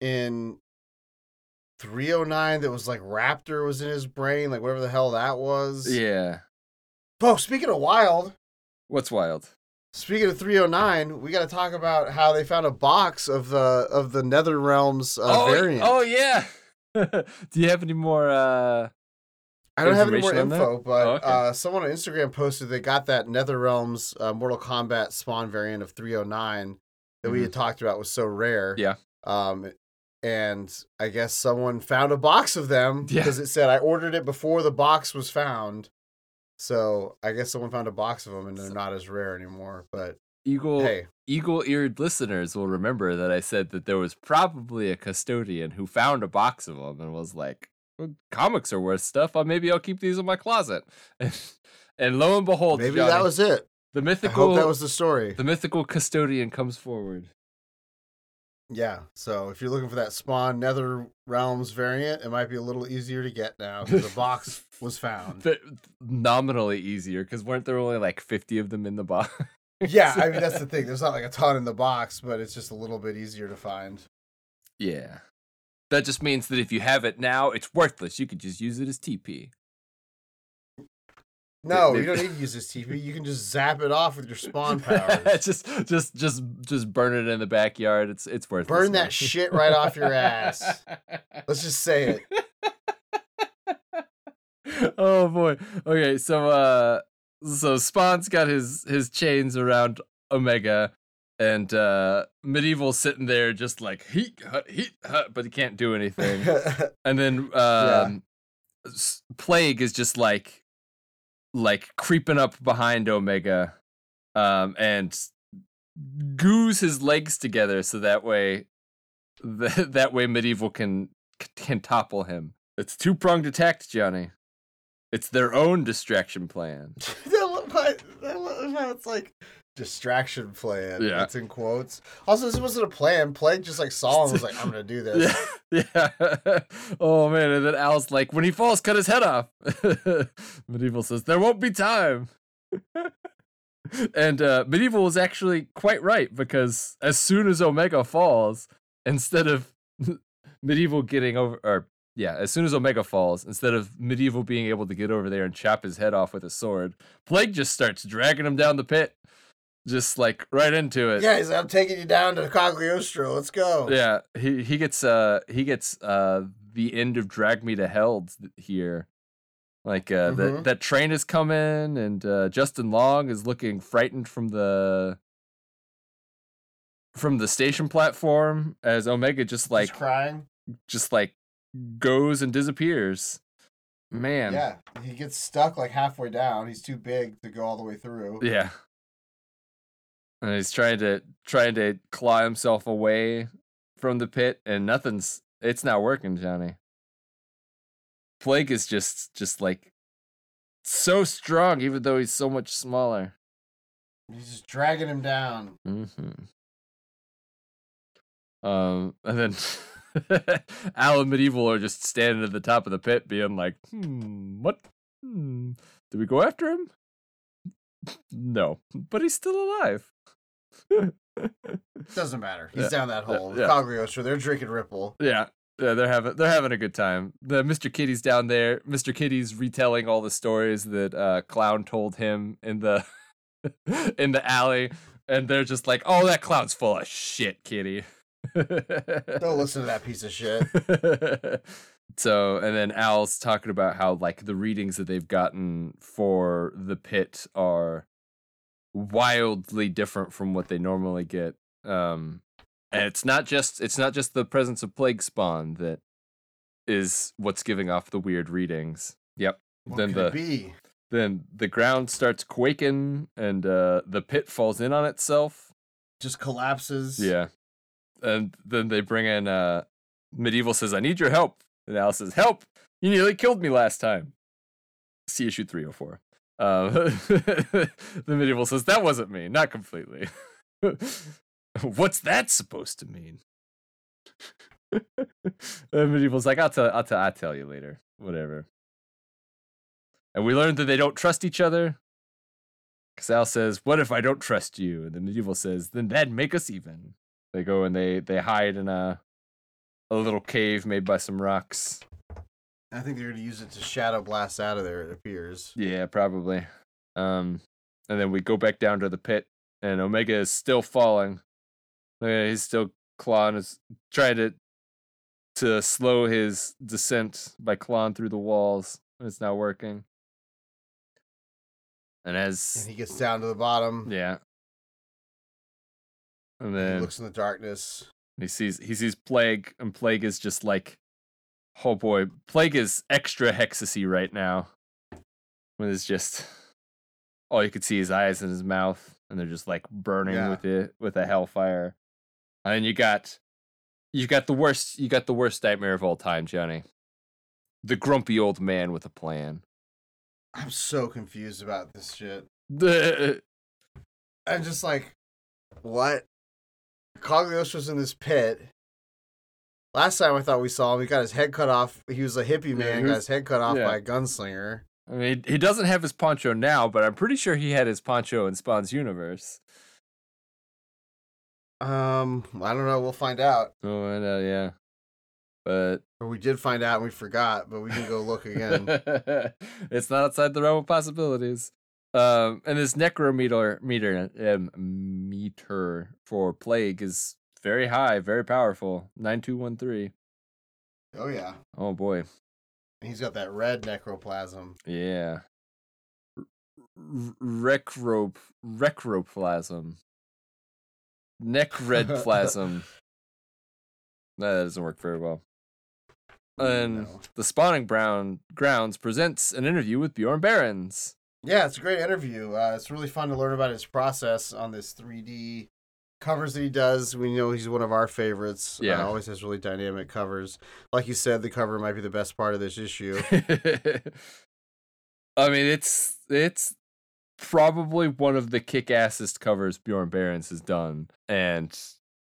in 309 that was like Raptor was in his brain, like whatever the hell that was. yeah. Oh, speaking of wild, What's wild? speaking of 309, we got to talk about how they found a box of the of the Nether Realms uh, oh, variant. oh yeah. [LAUGHS] Do you have any more? uh I don't have any more information that? info, but Oh, okay. uh, someone on Instagram posted they got that Nether Realms uh, Mortal Kombat spawn variant of 309 that we had talked about was so rare. Mm-hmm. Yeah. Um, and I guess someone found a box of them Yeah. because it said I ordered it before the box was found. So I guess someone found a box of them and they're So- not as rare anymore. But Eagle hey, eagle-eared listeners will remember that I said that there was probably a custodian who found a box of them and was like, "Well, "Comics are worth stuff. Uh, maybe I'll keep these in my closet." [LAUGHS] And, lo and behold, maybe Johnny, that was it. the I mythical. hope that was the story. the mythical custodian comes forward. Yeah. So if you're looking for that Spawn Nether Realms variant, it might be a little easier to get now because the box [LAUGHS] was found. But nominally easier because weren't there only like fifty of them in the box? yeah, I mean that's the thing. There's [LAUGHS] not like a ton in the box, but it's just a little bit easier to find. yeah. That just means that if you have it now, it's worthless. You could just use it as TP. No, you don't need to use this TV. You can just zap it off with your spawn [LAUGHS] powers. just, just, just, just burn it in the backyard. It's, it's worthless. Burn that [LAUGHS] shit right off your ass. Let's just say it. [LAUGHS] oh boy. Okay, so uh, so Spawn's got his his chains around Omega, and uh, Medieval sitting there just like heat, hut, heat, hut, but he can't do anything. and then um, s- Plague is just like like creeping up behind Omega, um, and goos his legs together so that way [LAUGHS] that, that way medieval can can topple him. It's two pronged attack, Johnny. It's their own distraction plan. I love how- it's like distraction plan. Yeah. It's in quotes. Also, this wasn't a plan. Plague just like saw him was like, I'm gonna do [LAUGHS] this. Yeah, [LAUGHS] yeah. [LAUGHS] oh man, and then Al's like, when he falls, cut his head off. Medieval says, there won't be time. and uh, Medieval was actually quite right because as soon as Omega falls, instead of Medieval getting over, or yeah, as soon as Omega falls, instead of Medieval being able to get over there and chop his head off with a sword, Plague just starts dragging him down the pit, just like right into it. Yeah, he's like, I'm taking you down to Cagliostro. Let's go. Yeah, he he gets uh he gets uh the end of Drag Me to Hell here. Like uh that Mhm. that train is coming and uh Justin Long is looking frightened from the from the station platform as Omega just like Just crying. just like goes and disappears. Man. Yeah, he gets stuck like halfway down. He's too big to go all the way through. Yeah. And he's trying to trying to claw himself away from the pit and nothing's it's not working, Johnny. Plague is just just like so strong even though he's so much smaller. He's just dragging him down. Mm-hmm. Um and then [LAUGHS] Al and Medieval are just standing at the top of the pit, being like, "Hmm, what? Hmm, do we go after him? No, but he's still alive." [LAUGHS] Doesn't matter. He's Yeah, down that hole. yeah. Cagliostro, they're drinking Ripple. Yeah, yeah, they're having they're having a good time. The Mr. Kitty's down there. Mr. Kitty's retelling all the stories that uh, Clown told him in the [LAUGHS] in the alley, and they're just like, "Oh, that clown's full of shit, Kitty." Don't listen to that piece of shit. [LAUGHS] so, and then Al's talking about how like the readings that they've gotten for the pit are wildly different from what they normally get. Um, and it's not just it's not just the presence of plague spawn that is what's giving off the weird readings. Yep. What then could the it be? then the ground starts quaking and uh, the pit falls in on itself. Just collapses. Yeah. And then they bring in uh Medieval says, I need your help. And Al says, Help! You nearly killed me last time. See issue 304. Uh, [LAUGHS] the medieval says, That wasn't me, not completely. [LAUGHS] What's that supposed to mean? [LAUGHS] the medieval's like, I'll tell I'll tell I'll tell you later. Whatever. And we learned that they don't trust each other. Because Al says, What if I don't trust you? And the medieval says, Then that'd make us even. They go and they they hide in a a little cave made by some rocks. I think they're gonna use it to shadow blast out of there. It appears. Yeah, probably. Um, and then we go back down to the pit, and Omega is still falling. Uh, he's still clawing, is trying to to slow his descent by clawing through the walls. It's not working. And And as he gets down to the bottom. yeah, and then He then looks in the darkness. He sees he sees plague, and plague is just like, oh boy, plague is extra hexacy right now. When it's just all you could see his eyes and his mouth, and they're just like burning Yeah. with it with a hellfire. And you got you got the worst you got the worst nightmare of all time, Johnny. The grumpy old man with a plan. I'm so confused about this shit. The [LAUGHS] I'm just like, what? Cagliostro's in this pit. Last time I thought we saw him, he got his head cut off. He was a hippie man, got his head cut off yeah. by a gunslinger. I mean, he doesn't have his poncho now, but I'm pretty sure he had his poncho in Spawn's universe. Um, I don't know. We'll find out. Oh, I know, yeah. But Or we did find out and we forgot, but we can go look again. [LAUGHS] it's not outside the realm of possibilities. Um, and this necrometer meter um, meter for plague is very high, very powerful. Nine two one three. oh yeah, Oh boy, and he's got that red necroplasm. yeah. R- Recro recroplasm. Necredplasm. [LAUGHS] that doesn't work very well. And No. the Spawning Brown Grounds presents an interview with Bjorn Barends. Yeah, it's a great interview. Uh, it's really fun to learn about his process on this 3D covers that he does. We know he's one of our favorites. Uh, Yeah. always has really dynamic covers. Like you said, the cover might be the best part of this issue. [LAUGHS] I mean, it's it's probably one of the kick-assest covers Bjorn Barends has done, and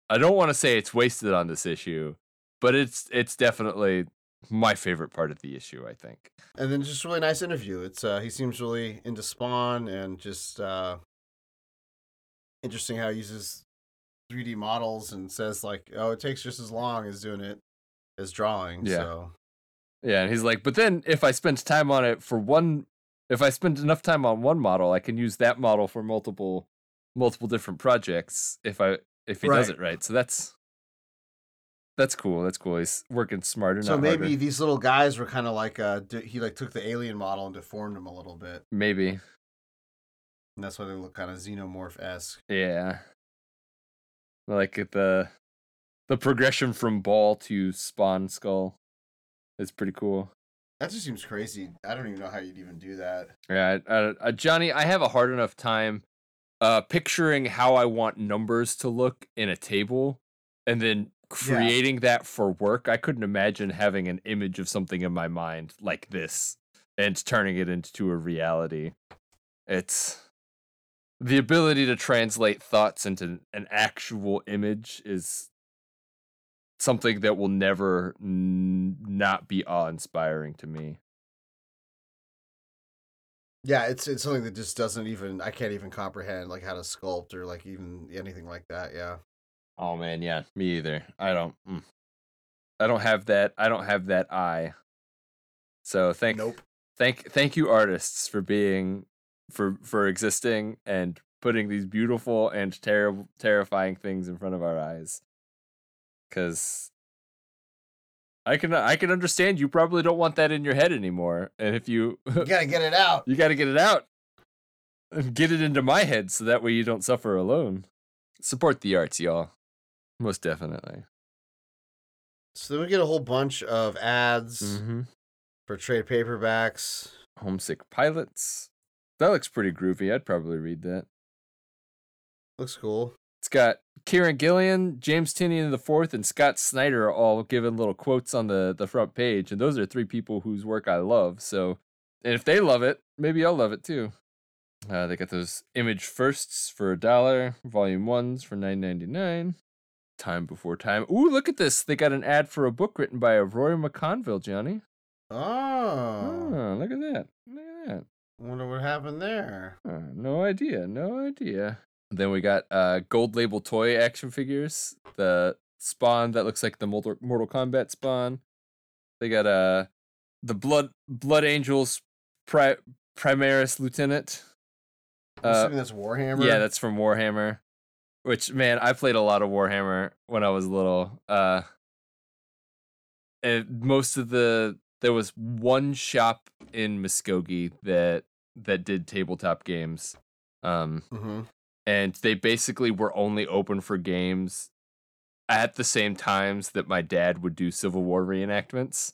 I don't want to say it's wasted on this issue, but it's it's definitely my favorite part of the issue. I think. and then just really nice interview. It's uh, he seems really into Spawn and just uh, interesting how he uses 3D models and says like, oh, it takes just as long as doing it as drawing. Yeah. So Yeah, and he's like, but then if I spend time on it for one, if I spend enough time on one model, I can use that model for multiple, multiple different projects. If I if he does it right, so that's that's cool. That's cool. He's working smarter. Now. So maybe harder. these little guys were kind of like uh, d- he like took the alien model and deformed them a little bit, maybe and that's why they look kind of xenomorph esque. yeah. Like at the the progression from ball to spawn skull is pretty cool. That just seems crazy. I don't even know how you'd even do that. Yeah, uh, uh, Johnny, I have a hard enough time uh, picturing how I want numbers to look in a table, and then creating that for work. I couldn't imagine having an image of something in my mind like this and turning it into a reality. It's the ability to translate thoughts into an actual image is something that will never n- not be awe inspiring to me. Yeah, it's it's something that just doesn't even I can't even comprehend like how to sculpt or like even anything like that. Yeah. Oh man, yeah, me either. I don't. Mm. I don't have that. I don't have that eye. So thank Nope. thank thank you artists for being for for existing and putting these beautiful and terrible terrifying things in front of our eyes. Cuz I can I can understand you probably don't want that in your head anymore. And if you [LAUGHS] You gotta get it out. you got to get it out and get it into my head so that way you don't suffer alone. Support the arts, y'all. Most definitely. So then we get a whole bunch of ads Mm-hmm. for trade paperbacks. Homesick Pilots. That looks pretty groovy. I'd probably read that. Looks cool. It's got Kieron Gillen, James Tynion the fourth, and Scott Snyder all giving little quotes on the, the front page. And those are three people whose work I love. So and if they love it, maybe I'll love it too. Uh, they got those image firsts for a dollar, volume ones for nine ninety nine. Time before time. Ooh, look at this. They got an ad for a book written by Rory McConville, Johnny. Oh, Oh, look at that. Look at that. wonder what happened there. Uh, no idea. No idea. Then we got uh, gold label toy action figures. The spawn that looks like the Mortal, Mortal Kombat spawn. They got uh, the blood blood angels pri- primaris lieutenant. I'm Uh, assuming that's Warhammer. yeah, that's from Warhammer. Which man, I played a lot of Warhammer when I was little. Uh, and most of the there was one shop in Muskogee that that did tabletop games. Um, hmm and they basically were only open for games at the same times that my dad would do Civil War reenactments.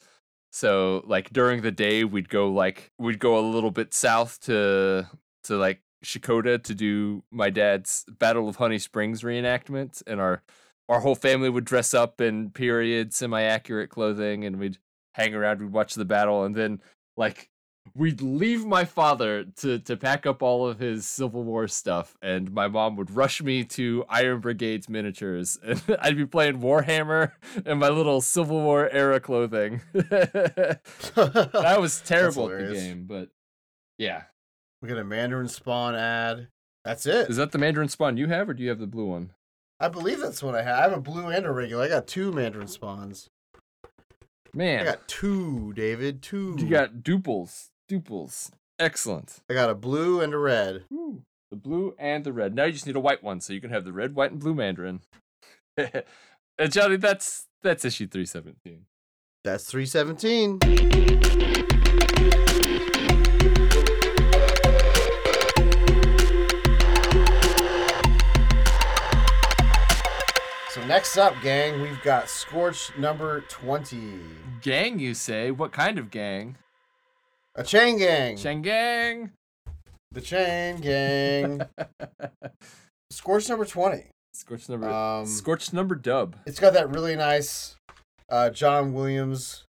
So like during the day we'd go like we'd go a little bit south to to like Checotah to do my dad's Battle of Honey Springs reenactment and our our whole family would dress up in period semi-accurate clothing and we'd hang around we'd watch the battle and then like we'd leave my father to to pack up all of his Civil War stuff, and my mom would rush me to Iron Brigade's miniatures, [LAUGHS] and I'd be playing Warhammer in my little Civil War era clothing. [LAUGHS] [LAUGHS] that was terrible at the game, but yeah. We got a Mandarin Spawn ad. That's it. Is that the Mandarin spawn you have, or do you have the blue one? I believe that's what I have. I have a blue and a regular. I got two Mandarin Spawns. Man, I got two, David. Two. you got duples, duples. Excellent. I got a blue and a red. Woo. The blue and the red. Now you just need a white one, so you can have the red, white, and blue Mandarin. [LAUGHS] and Johnny, that's that's issue three seventeen. That's 317. So next up, gang, we've got Scorch number 20. Gang, you say? What kind of gang? A chain gang. Chain gang. The chain gang. [LAUGHS] Scorch number 20. Scorch number. Um, Scorch number dub. It's got that really nice uh, John Williams.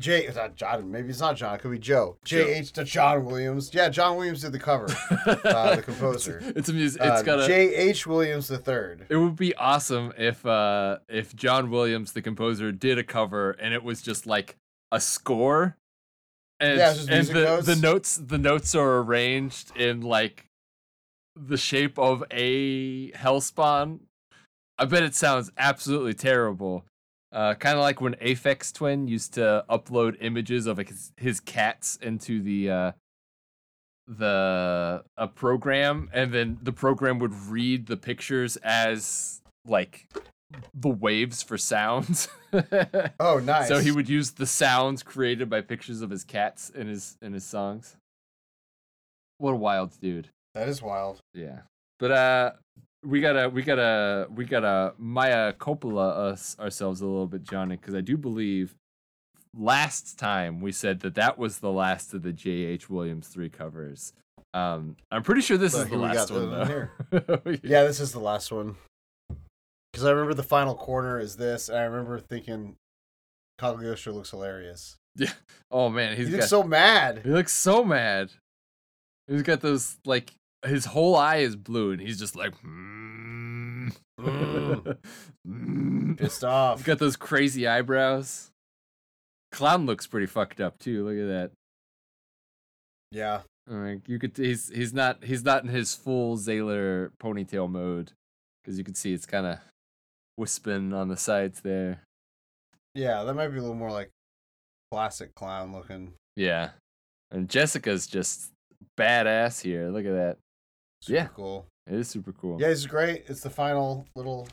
J. It's not John. Maybe it's not John. It could be Joe. J. H. to John Williams. Yeah, John Williams did the cover. [LAUGHS] uh, the composer. It's a music. Uh, It's got a. J. H. Williams the third. it would be awesome if uh if John Williams, the composer, did a cover and it was just like a score. And, Yeah, and the, notes. the notes the notes are arranged in like the shape of a hellspawn. I bet it sounds absolutely terrible. Uh, kind of like when Aphex Twin used to upload images of his, his cats into the uh, the a program, and then the program would read the pictures as like the waves for sounds. [LAUGHS] Oh, nice. So he would use the sounds created by pictures of his cats in his in his songs. What a wild dude. That is wild. Yeah. But uh we gotta we gotta we gotta Maya Coppola us ourselves a little bit, Johnny, because I do believe last time we said that that was the last of the J.H. Williams three covers. Um, I'm pretty sure this Look, is the last one though. [LAUGHS] Yeah, this is the last one. Because I remember the final corner is this, and I remember thinking Cagliostro looks hilarious. [LAUGHS] Yeah. Oh man, He he's looks got so mad. he looks so mad. He's got those like his whole eye is blue, and he's just like. "Hmm." Mm. Hmm. pissed off. He's got those crazy eyebrows. Clown looks pretty fucked up too. Look at that. Yeah. Like you could, he's he's not he's not in his full Zaylor ponytail mode because you can see it's kind of wisping on the sides there. Yeah, that might be a little more like classic clown looking. Yeah, and Jessica's just badass here. Look at that. Super Yeah. cool. It is super cool. Yeah, it's great. It's the final little.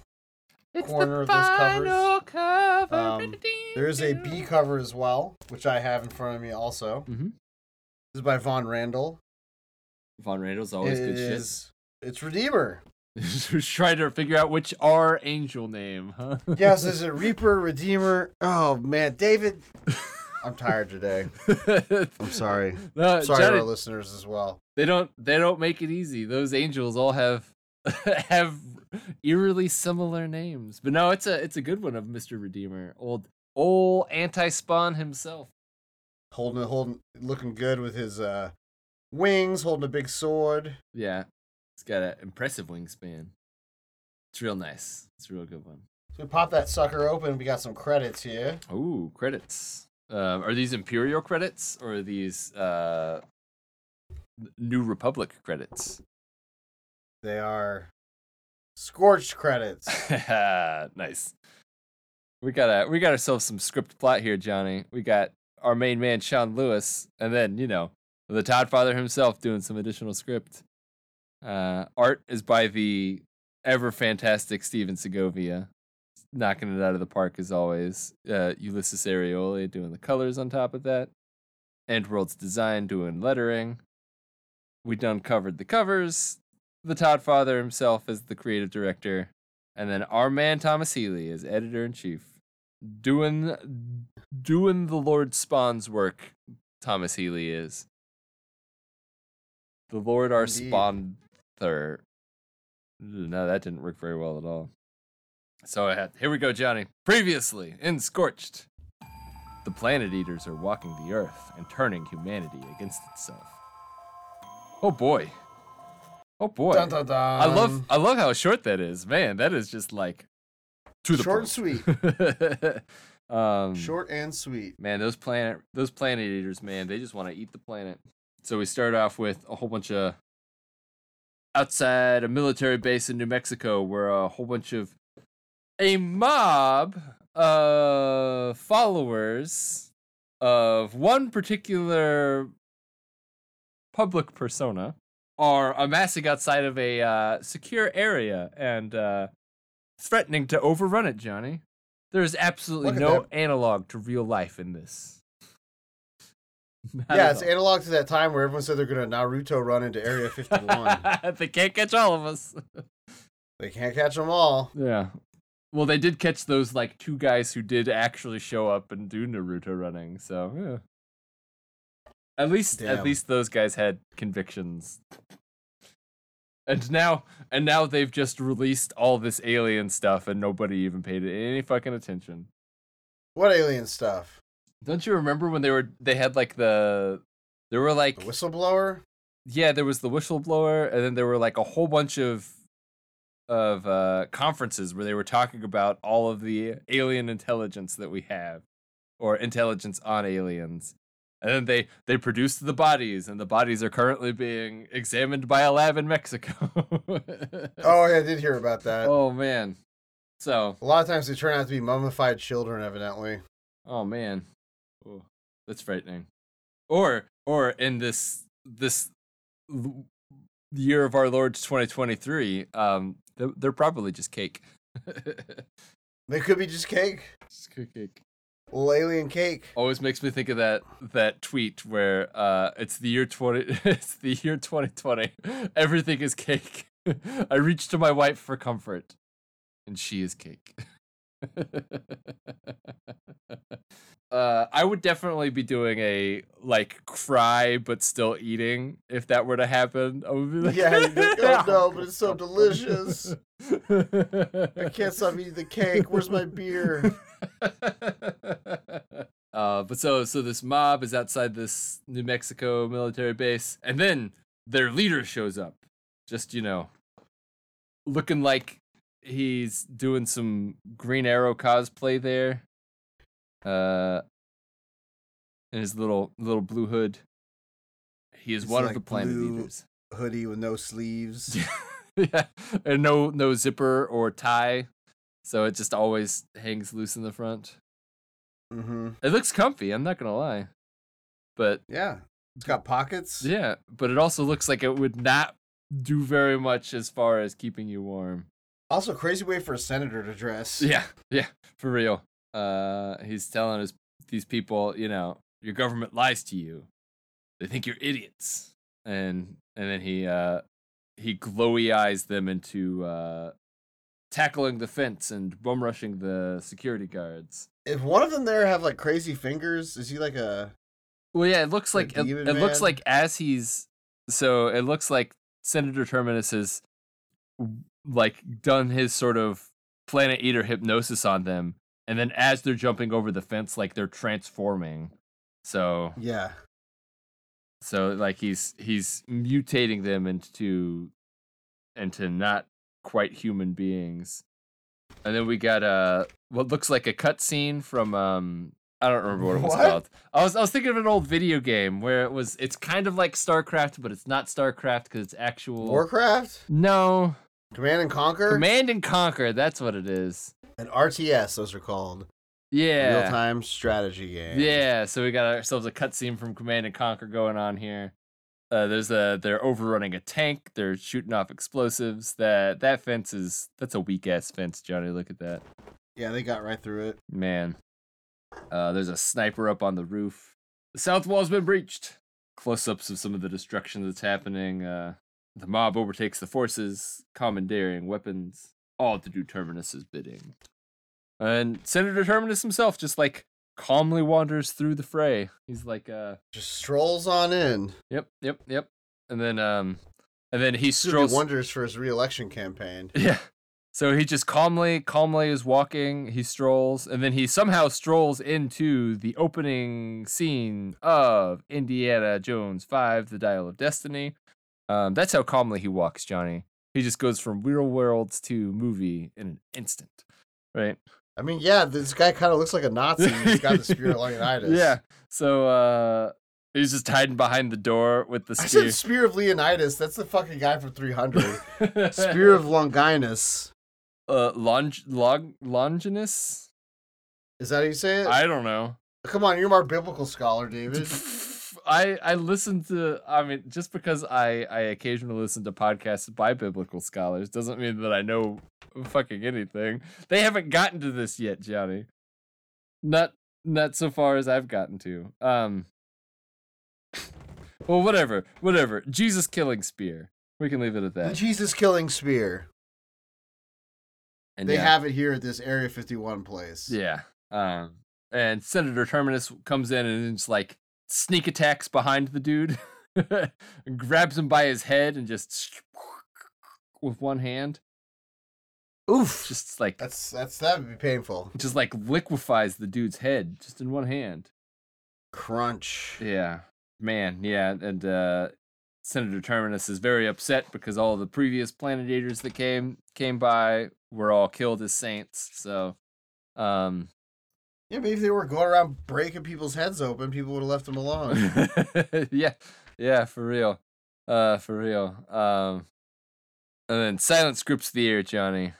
it's corner of those covers. cover. Um, There's a B cover as well, which I have in front of me also. Mm-hmm. This is by Von Randal. Von Randal's always It good is- It's Redeemer. [LAUGHS] Who's trying to figure out which R angel name, huh? Yes, is [LAUGHS] it Reaper, Redeemer? Oh man, David. I'm tired today. [LAUGHS] I'm sorry. No, Sorry Johnny, to our listeners as well. they don't they don't make it easy. Those angels all have [LAUGHS] have eerily similar names. But no, it's a it's a good one of Mr. Redeemer. Old old anti-spawn himself. Holding, holding, looking good with his uh, wings, holding a big sword. Yeah. It's got an impressive wingspan. It's real nice. It's a real good one. So we pop that sucker open. We got some credits here. Ooh, credits. Um, are these Imperial credits or are these uh, New Republic credits? They are scorched credits. [LAUGHS] nice. We got a we got ourselves some script plot here, Johnny. We got our main man Sean Lewis, and then you know the Todd Father himself doing some additional script. Uh, art is by the ever fantastic Stephen Segovia, knocking it out of the park as always. Uh, Ulises Arreola doing the colors on top of that. AndWorld's design doing lettering. We done covered the covers. The Todd Father himself as the creative director, and then our man Thomas Healy as editor in chief, doing doing the Lord Spawn's work. Thomas Healy is the Lord our Indeed. Spawnther. No, that didn't work very well at all. So uh, here we go, Johnny. Previously in Scorched, the planet eaters are walking the earth and turning humanity against itself. Oh boy. Oh boy. Dun, dun, dun. I love I love how short that is. Man, that is just like to the short point. sweet. [LAUGHS] um Short and sweet. man, those planet those planet eaters, man, they just want to eat the planet. So we start off with a whole bunch of outside a military base in New Mexico where a whole bunch of a mob of followers of one particular public persona are amassing outside of a uh, secure area and uh, threatening to overrun it, Johnny. There is absolutely no them. analog to real life in this. [LAUGHS] Not yeah, it's all. analog to that time where everyone said they're going to Naruto run into Area [LAUGHS] 51. they can't catch all of us. they can't catch them all. Yeah. Well, they did catch those like two guys who did actually show up and do Naruto running. So yeah. At least, at least those guys had convictions. And now, and now they've just released all this alien stuff, and nobody even paid it any fucking attention. What alien stuff? Don't you remember when they were? They had like the, there were like The whistleblower? yeah, there was the whistleblower, and then there were like a whole bunch of of uh, conferences where they were talking about all of the alien intelligence that we have, or intelligence on aliens. And then they they produced the bodies, and the bodies are currently being examined by a lab in Mexico. [LAUGHS] Oh, yeah, I did hear about that. oh man, so A lot of times they turn out to be mummified children, evidently. Oh man, Ooh, that's frightening. Or or in this this l- year of our Lord 2023, um, they're, they're probably just cake. [LAUGHS] They could be just cake. Just cake. Little alien cake. Always makes me think of that that tweet where uh, it's the year 20 [LAUGHS] it's the year 2020. Everything is cake. [LAUGHS] I reach to my wife for comfort, and she is cake. Uh, I would definitely be doing a like cry but still eating if that were to happen. I would be like, Yeah, like, "Oh, [LAUGHS] no, but it's so delicious. I can't stop eating the cake. Where's my beer? [LAUGHS] uh, but so so this mob is outside this New Mexico military base, and then their leader shows up, just you know, looking like he's doing some Green Arrow cosplay there. Uh, in his little little blue hood. He is It's one of the planet blue- eaters. Hoodie with no sleeves. [LAUGHS] yeah, and no no zipper or tie, so it just always hangs loose in the front. mm-hmm. It looks comfy. I'm not gonna lie, but Yeah. It's got pockets. yeah, but it also looks like it would not do very much as far as keeping you warm. Also, crazy way for a senator to dress. [LAUGHS] Yeah, yeah, for real. Uh, he's telling us these people, you know, your government lies to you. They think you're idiots, and and then he uh he glowy eyes them into uh tackling the fence and bum rushing the security guards. If one of them there have like crazy fingers, is he like a? Well, yeah, it looks like it, it looks like as he's so it looks like Senator Terminus has like done his sort of planet eater hypnosis on them, and then as they're jumping over the fence, like they're transforming. So Yeah. so like he's he's mutating them into into not quite human beings. And then we got uh what looks like a cutscene from um I don't remember what it was What? called. I was I was thinking of an old video game where it was it's kind of like StarCraft, but it's not StarCraft because it's actual Warcraft, No. Command and Conquer, Command and Conquer, that's what it is. and RTS. Those are called Yeah. real time strategy game. Yeah, so we got ourselves a cutscene from Command and Conquer going on here. Uh, there's a they're overrunning a tank. They're shooting off explosives. That that fence is that's a weak ass fence, Johnny. Look at that, Yeah, they got right through it. man. Uh, there's a sniper up on the roof. The south wall's been breached. Close-ups of some of the destruction that's happening. Uh, the mob overtakes the forces, commandeering weapons, all to do Terminus's bidding. And Senator Terminus himself just like calmly wanders through the fray. He's like, uh, Just strolls on in. Yep, yep, yep. And then um and then he This would do strolls wonders for his re-election campaign. [LAUGHS] Yeah. So he just calmly calmly is walking, he strolls, and then he somehow strolls into the opening scene of Indiana Jones 5: The Dial of Destiny. Um that's how calmly he walks, Johnny. He just goes from real worlds to movie in an instant. Right? I mean, yeah, this guy kind of looks like a Nazi. He's got the of [LAUGHS] Leonidas. Yeah. So uh he's just hiding behind the door with the I spear. said Spear of Leonidas. That's the fucking guy from 300. [LAUGHS] Spear of Longinus. uh Long Log Longinus? Is that how you say it? I don't know. Come on, you're my biblical scholar, David. [LAUGHS] I I listen to I mean just because I I occasionally listen to podcasts by biblical scholars doesn't mean that I know fucking anything. They haven't gotten to this yet, Johnny. Not not so far as I've gotten to. Um Well, whatever. Whatever. Jesus killing spear. We can leave it at The that. Jesus killing spear. And They yeah. have it here at this Area 51 place. Yeah. Um, and Senator Terminus comes in and just like sneak attacks behind the dude, and [LAUGHS] grabs him by his head and just [LAUGHS] with one hand, Oof. just like That's that's that would be painful. just like liquefies the dude's head just in one hand. Crunch. Yeah, man. Yeah, and uh, Senator Terminus is very upset because all the previous Planet Eaters that came came by were all killed as saints. So, um, Yeah, maybe if they were going around breaking people's heads open, people would have left them alone. [LAUGHS] yeah, yeah, for real, uh, for real. Um, and then silence grips the air, Johnny.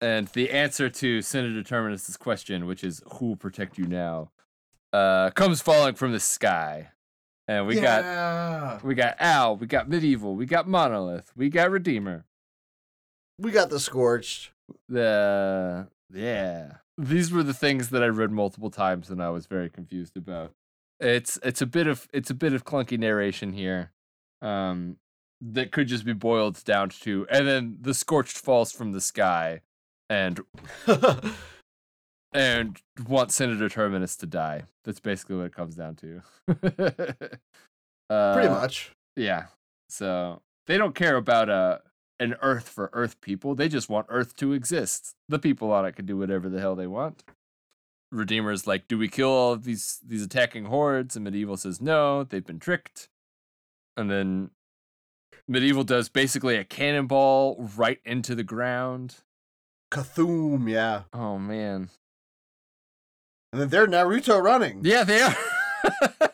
And the answer to Senator Terminus's question, which is "Who will protect you now?" uh, comes falling from the sky, and we got got we got Al, we got Medieval, we got Monolith, we got Redeemer. we got the scorched. The yeah, these were the things that I read multiple times and I was very confused about. It's it's a bit of it's a bit of clunky narration here, um, that could just be boiled down to, and then the scorched falls from the sky, and [LAUGHS] and want Senator Terminus to die. That's basically what it comes down to. [LAUGHS] uh, Pretty much. yeah. So they don't care about uh, an Earth for Earth people. They just want Earth to exist. The people on it can do whatever the hell they want. Redeemer's like, do we kill all these these attacking hordes? And Medieval says no, they've been tricked. And then Medieval does basically a cannonball right into the ground. Cthulhu, yeah. Oh man. And then they're Naruto running. Yeah, they are. [LAUGHS]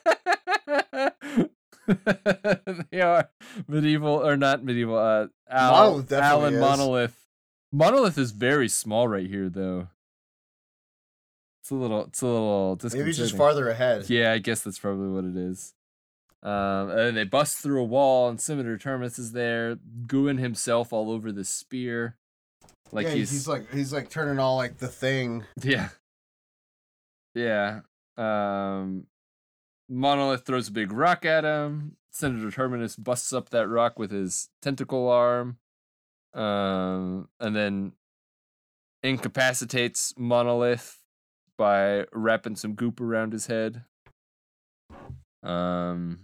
[LAUGHS] they are medieval or not medieval. Uh, Al, Monolith Alan is. Monolith. Monolith is very small right here, though. It's a little. It's a little. Maybe just farther ahead. Yeah, I guess that's probably what it is. Um, and they bust through a wall, and Senator Terminus is there, gooing himself all over the spear, like yeah, he's, he's like he's like turning all like the thing. [LAUGHS] yeah, yeah. Um, Monolith throws a big rock at him. Senator Terminus busts up that rock with his tentacle arm, um, and then incapacitates Monolith by wrapping some goop around his head. Um,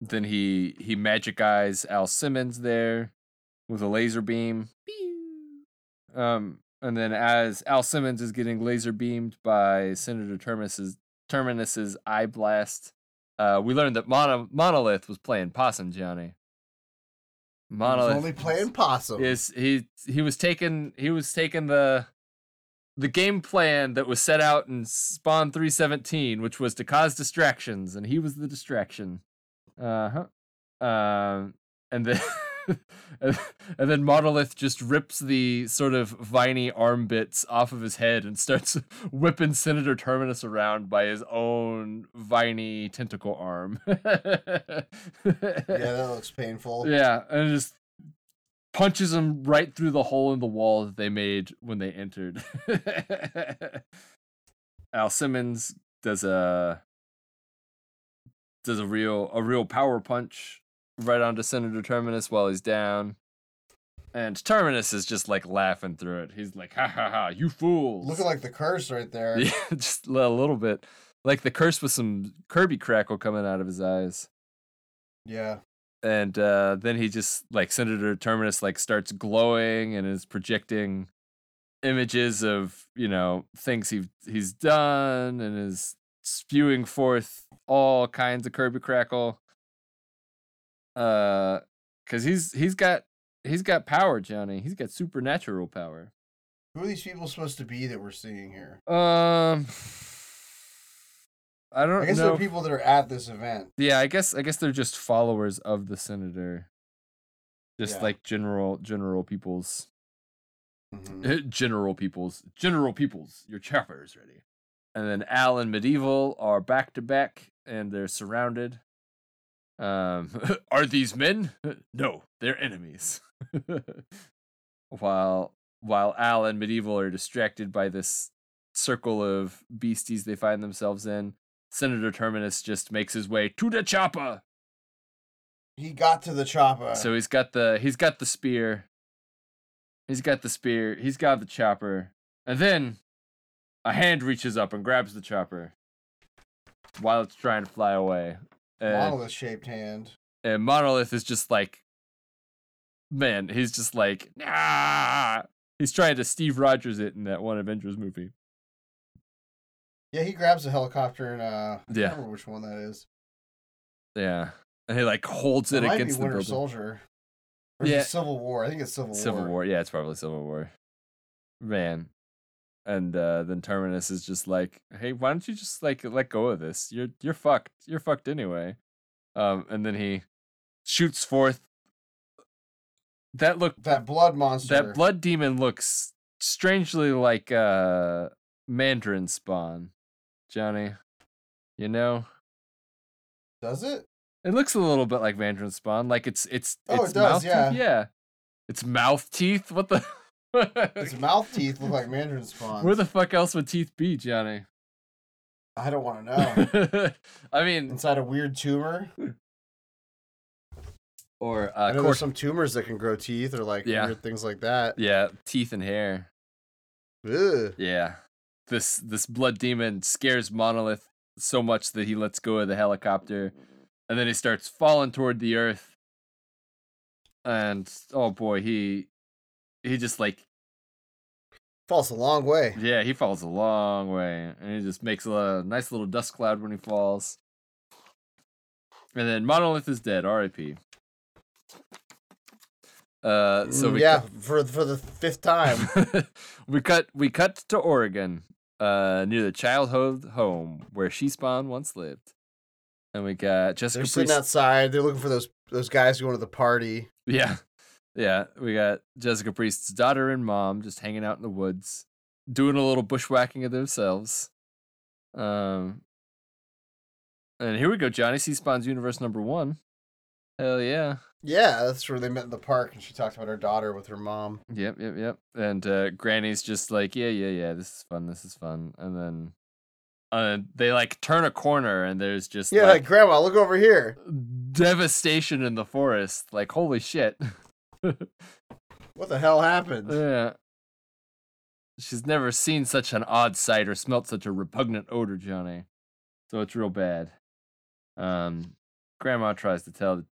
then he he magic eyes Al Simmons there with a laser beam. Um, and then as Al Simmons is getting laser beamed by Senator Terminus's Terminus's eye blast, uh, we learned that Mono, Monolith was playing possum, Johnny. He's Monolith only playing possum. is he he was taking he was taking the the game plan that was set out in Spawn 317, which was to cause distractions, and he was the distraction. Uh huh. Um, and then [LAUGHS] and then Monolith just rips the sort of viney arm bits off of his head and starts [LAUGHS] whipping Senator Terminus around by his own viney tentacle arm. yeah, that looks painful. [LAUGHS] Yeah, and just punches him right through the hole in the wall that they made when they entered. [LAUGHS] Al Simmons does a does a real a real power punch right onto Senator Terminus while he's down. And Terminus is just like laughing through it. He's like, ha ha ha, you fools. Looking like the curse right there. [LAUGHS] Yeah, just a little bit. Like the curse with some Kirby crackle coming out of his eyes Yeah. and uh, then he just like Senator Terminus like starts glowing and is projecting images of you know things he he's done and is spewing forth all kinds of Kirby crackle. Uh, cause he's he's got he's got power, Johnny. He's got supernatural power. Who are these people supposed to be that we're seeing here? Um, I don't know. I guess know. they're people that are at this event. Yeah, I guess I guess they're just followers of the senator. Just Yeah. like general general peoples. Mhm. [LAUGHS] general peoples. General peoples, your chopper is ready. And then Al and Medieval are back to back and they're surrounded. Um [LAUGHS] are these men? [LAUGHS] No, they're enemies. [LAUGHS] while while Al and Medieval are distracted by this circle of beasties they find themselves in, Senator Terminus just makes his way to the chopper. He got to the chopper. So he's got the he's got the spear. He's got the spear. He's got the chopper. And then a hand reaches up and grabs the chopper while it's trying to fly away. Monolith shaped hand. and Monolith is just like man, he's just like nah. He's trying to Steve Rogers it in that one Avengers movie. Yeah, he grabs a helicopter and uh I Yeah. remember which one that is. Yeah. And he like holds it It against the Winter. Soldier. Or is it Yeah. Civil War. I think it's Civil, War. Civil. War. Yeah, it's probably Civil War. Man. And uh, then Terminus is just like, "Hey, why don't you just like let go of this? You're you're fucked. You're fucked anyway." Um, and then he shoots forth. That look, That blood monster. that blood demon looks strangely like uh Mandarin spawn, Johnny. You know, Does it? it looks a little bit like Mandarin spawn. Like it's it's Oh, it's it does, mouth yeah. teeth. Yeah, it's mouth teeth. What the? Its mouth teeth look like mandarin spawns. Where the fuck else would teeth be, Johnny? I don't want to know. [LAUGHS] I mean, Inside a weird tumor. or I uh, know cor- there's some tumors that can grow teeth or like Yeah. weird things like that. yeah, teeth and hair. Ugh. Yeah, this this blood demon scares Monolith so much that he lets go of the helicopter, and then he starts falling toward the earth. And oh boy, he he just like Falls a long way. yeah, he falls a long way, and he just makes a nice little dust cloud when he falls. And then Monolith is dead. R.I.P. Uh, so Mm, we yeah, for for the fifth time. [LAUGHS] we cut we cut to Oregon, uh, near the childhood home where she spawn once lived, and we got Jessica. They're sitting Priest- outside. They're looking for those those guys going to the party. Yeah. Yeah. We got Jessica Priest's daughter and mom just hanging out in the woods, doing a little bushwhacking of themselves. Um and here we go, Johnny C spawns universe number one. Hell yeah. Yeah, that's where they met in the park, and she talked about her daughter with her mom. Yep, yep, yep. And uh Granny's just like, Yeah, yeah, yeah, this is fun, this is fun. And then uh they like turn a corner and there's just Yeah, like, like Grandma, look over here. devastation in the forest. Like, holy shit. [LAUGHS] [LAUGHS] What the hell happened? Yeah. She's never seen such an odd sight or smelt such a repugnant odor, Johnny. So it's real bad. Um, Grandma tries to tell the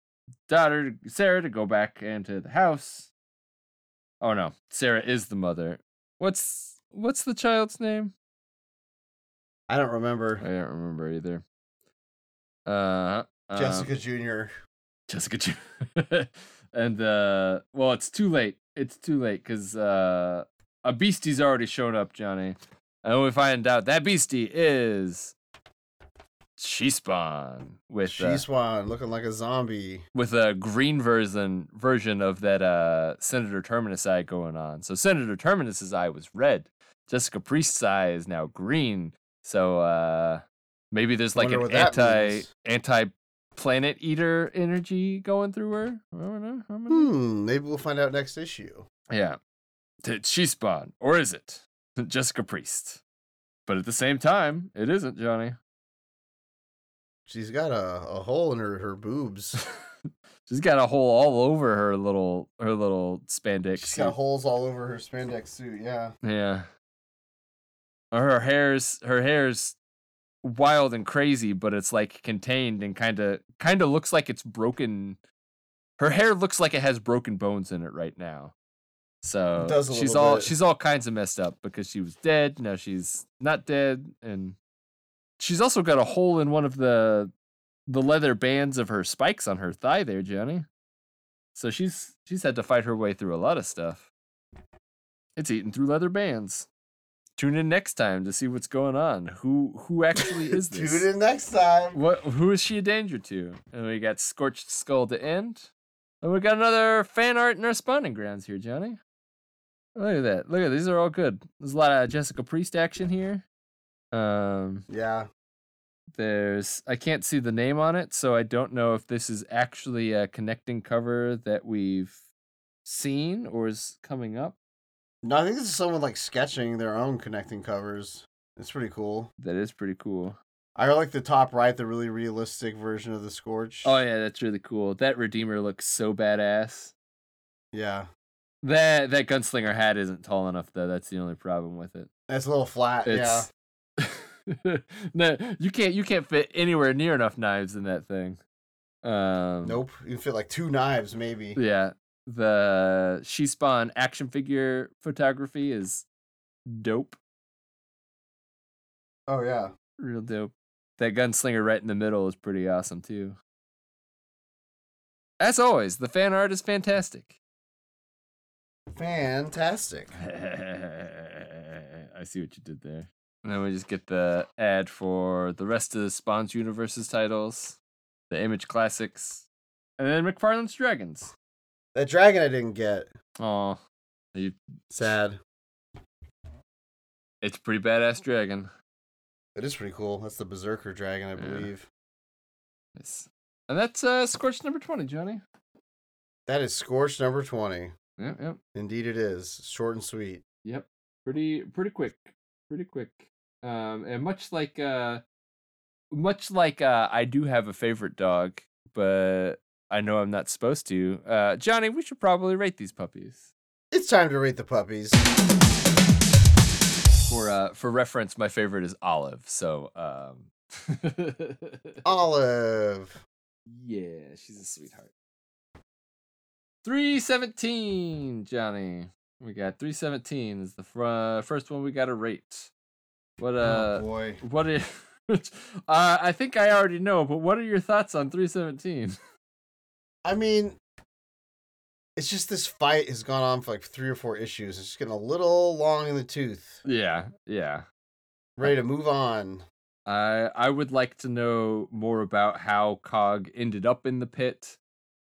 daughter, Sarah, to go back into the house. Oh no, Sarah is the mother. What's what's the child's name? I don't remember. I don't remember either. Uh, um, Jessica Jr. Jessica Ju- [LAUGHS] and uh well it's too late. It's too late because uh a beastie's already shown up, Johnny. And we find out that beastie is She Spawn with She uh, Swan looking like a zombie. with a green version version of that uh Senator Terminus eye going on. So Senator Terminus's eye was red. Jessica Priest's eye is now green. So uh maybe there's like an anti anti planet eater energy going through her. I don't know. I don't know. Hmm, maybe we'll find out next issue. Yeah. Did she spawn? Or is it Jessica Priest? But at the same time, it isn't, Johnny. She's got a, a hole in her, her boobs. [LAUGHS] She's got a hole all over her little her little spandex. She's got holes all over her spandex suit. Yeah. Yeah. Her hair's her hair's wild and crazy, but it's like contained and kind of kind of looks like it's broken. Her hair looks like it has broken bones in it right now. So she's all bit. she's all kinds of messed up because she was dead. Now she's not dead, and she's also got a hole in one of the the leather bands of her spikes on her thigh there, Johnny. So she's she's had to fight her way through a lot of stuff. It's eating through leather bands. Tune in next time to see what's going on. Who who actually [LAUGHS] is this? Tune in next time. What who is she a danger to? And we got Scorched Skull to end. And we got another fan art in our spawning grounds here, Johnny. Look at that. Look at these are all good. There's a lot of Jessica Priest action here. Um Yeah. there's I can't see the name on it, so I don't know if this is actually a connecting cover that we've seen or is coming up. No, I think this is someone like sketching their own connecting covers. It's pretty cool. That is pretty cool. I like the top right, the really realistic version of the Scorch. Oh yeah, that's really cool. That Redeemer looks so badass. yeah. That that gunslinger hat isn't tall enough though. That's the only problem with it. That's a little flat. Yeah. [LAUGHS] No, you can't you can't fit anywhere near enough knives in that thing. Um, Nope. You can fit like two knives, maybe. Yeah, the she spawn action figure photography is dope, Oh yeah. real dope. That gunslinger right in the middle is pretty awesome too. As always, the fan art is fantastic. Fantastic. [LAUGHS] I see what you did there. And then we just get the ad for the rest of the Spawns Universes titles, the Image Classics, and then McFarlane's Dragons. That dragon I didn't get. Oh, you Sad. it's a pretty badass dragon. It is pretty cool. That's the Berserker dragon, I Yeah. believe. Nice. And that's uh, Scorch number 20, Johnny. That is Scorch number 20. Yep, yep, Indeed it is. Short and sweet. yep. Pretty, pretty quick. Pretty quick. Um, and much like, uh, much like, uh, I do have a favorite dog, but I know I'm not supposed to. Uh, Johnny, we should probably rate these puppies. It's time to rate the puppies. For uh, for reference, my favorite is Olive. So, um, [LAUGHS] Olive. yeah, she's a sweetheart. Three seventeen, Johnny. We got three seventeen is the fr- first one we got to rate. What oh uh, boy. what is? [LAUGHS] uh, I think I already know, but what are your thoughts on three seventeen? [LAUGHS] I mean, it's just this fight has gone on for like three or four issues. It's just getting a little long in the tooth. Yeah, yeah. Ready to move on. I I would like to know more about how Cog ended up in the pit,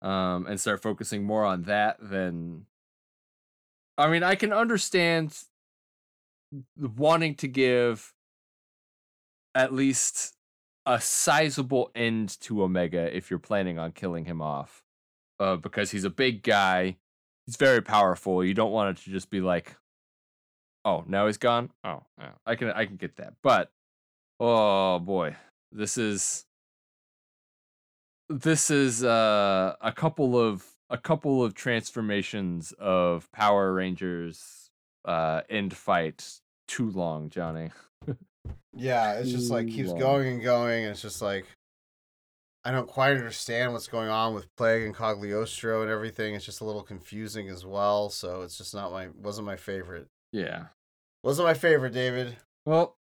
um, and start focusing more on that than. I mean, I can understand wanting to give at least a sizable end to Omega if you're planning on killing him off, uh, because he's a big guy, he's very powerful. You don't want it to just be like, oh, now he's gone. Oh, yeah, I can I can get that, but Oh boy. This is this is uh a couple of a couple of transformations of Power Rangers uh end fight too long, Johnny. [LAUGHS] Yeah, it's just like keeps long. going and going. And it's just like I don't quite understand what's going on with Plague and Cagliostro and everything. It's just a little confusing as well. So it's just not my wasn't my favorite. Yeah. Wasn't my favorite, David. Well,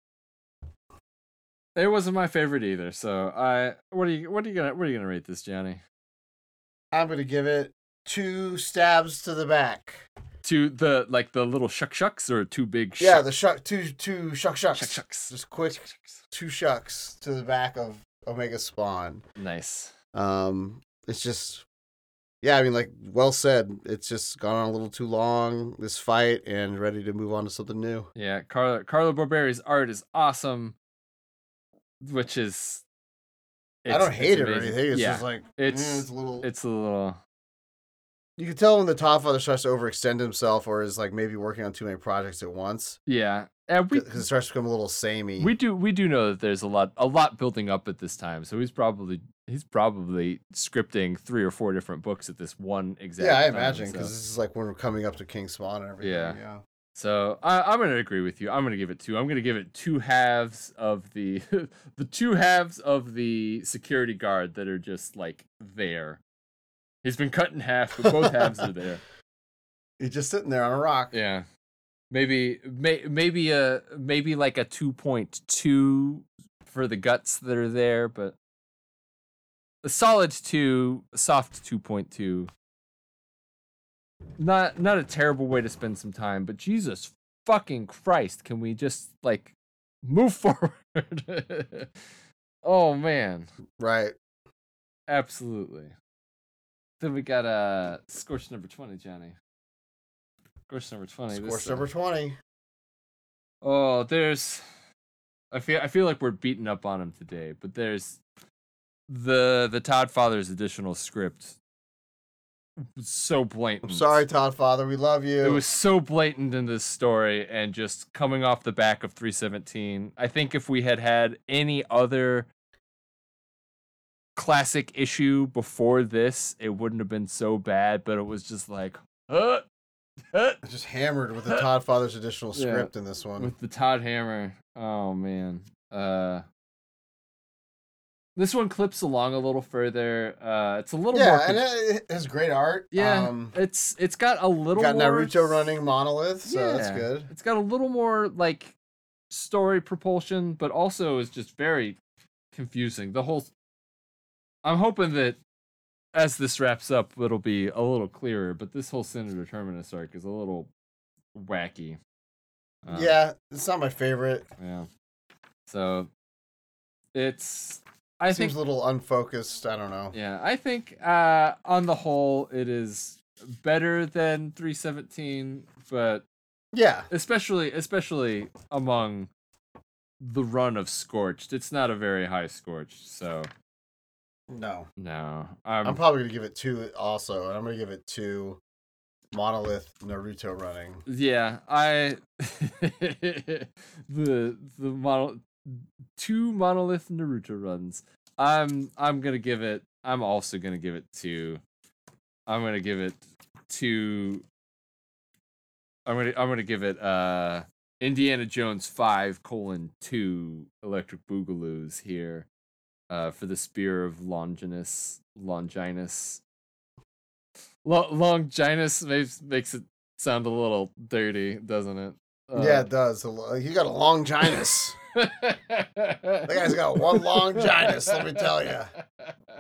it wasn't my favorite either. So I what are you what are you gonna what are you gonna rate this, Johnny? I'm gonna give it two stabs to the back. To the like the little shuck shucks or two big Yeah, the shuck two two shuck shucks. shuck shucks. Just quick Shuck shucks. two shucks to the back of Omega Spawn. Nice. Um, it's just, yeah, I mean, like well said. It's just gone on a little too long. This fight and ready to move on to something new. Yeah, Carlo Carlo Barberi's art is awesome, which is. I don't hate it or anything. It's yeah, just like it's it's, it's a little. it's a little. You can tell when the Todd Father starts to overextend himself or is like maybe working on too many projects at once Yeah, and we because it starts to become a little samey. we do we do know that there's a lot a lot building up at this time, so he's probably he's probably scripting three or four different books at this one exact. yeah, I imagine so- because this is like when we're coming up to King Spawn and everything. Yeah. yeah. So I, I'm gonna agree with you. I'm gonna give it two. I'm gonna give it two halves of the [LAUGHS] the two halves of the security guard that are just like there. He's been cut in half, but both halves are there. [LAUGHS] He's just sitting there on a rock. Yeah, maybe may, maybe a maybe like a two point two for the guts that are there, but a solid two, a soft two point two. Not not a terrible way to spend some time, but Jesus fucking Christ, can we just like move [LAUGHS] forward? [LAUGHS] oh man, Right. absolutely. Then we got uh Scorch number twenty, Johnny. Scorch number twenty. this, Scorch uh, number twenty. Oh, there's. I feel I feel like we're beating up on him today, but there's the the Todd Father's additional script. was so blatant. I'm sorry, Todd Father. We love you. It was so blatant in this story, and just coming off the back of 317. I think if we had had any other classic issue before this, it wouldn't have been so bad. But it was just like, uh, huh, just hammered with the Todd Father's additional Yeah. script in this one. with the Todd Hammer. Oh man. Uh this one clips along a little further. Uh it's a little more yeah, con- and it has great art. yeah, um, it's it's got a little got more Naruto running monolith, so that's good. It's got a little more like story propulsion, but also is just very confusing. The whole I'm hoping that as this wraps up it'll be a little clearer, but this whole Senator Terminus arc is a little wacky. Uh, yeah, it's not my favorite. Yeah. So it's I Seems think a little unfocused. I don't know. yeah, I think uh on the whole it is better than 317, but Yeah, especially especially among the run of Scorched. It's not a very high Scorched, so no. no. I'm Um, probably gonna give it two. Also, and I'm gonna give it two. Monolith Naruto running. yeah, I [LAUGHS] the the model two monolith Naruto runs. I'm I'm gonna give it. I'm also gonna give it two. I'm gonna give it two. I'm gonna I'm gonna give it uh Indiana Jones five colon two Electric Boogaloos here, uh for the Spear of Longinus Longinus. Lo- Longinus makes makes it sound a little dirty, doesn't it? yeah, it does. A lo- He got a long ginus. [LAUGHS] that guy's got one long ginus, let me tell you.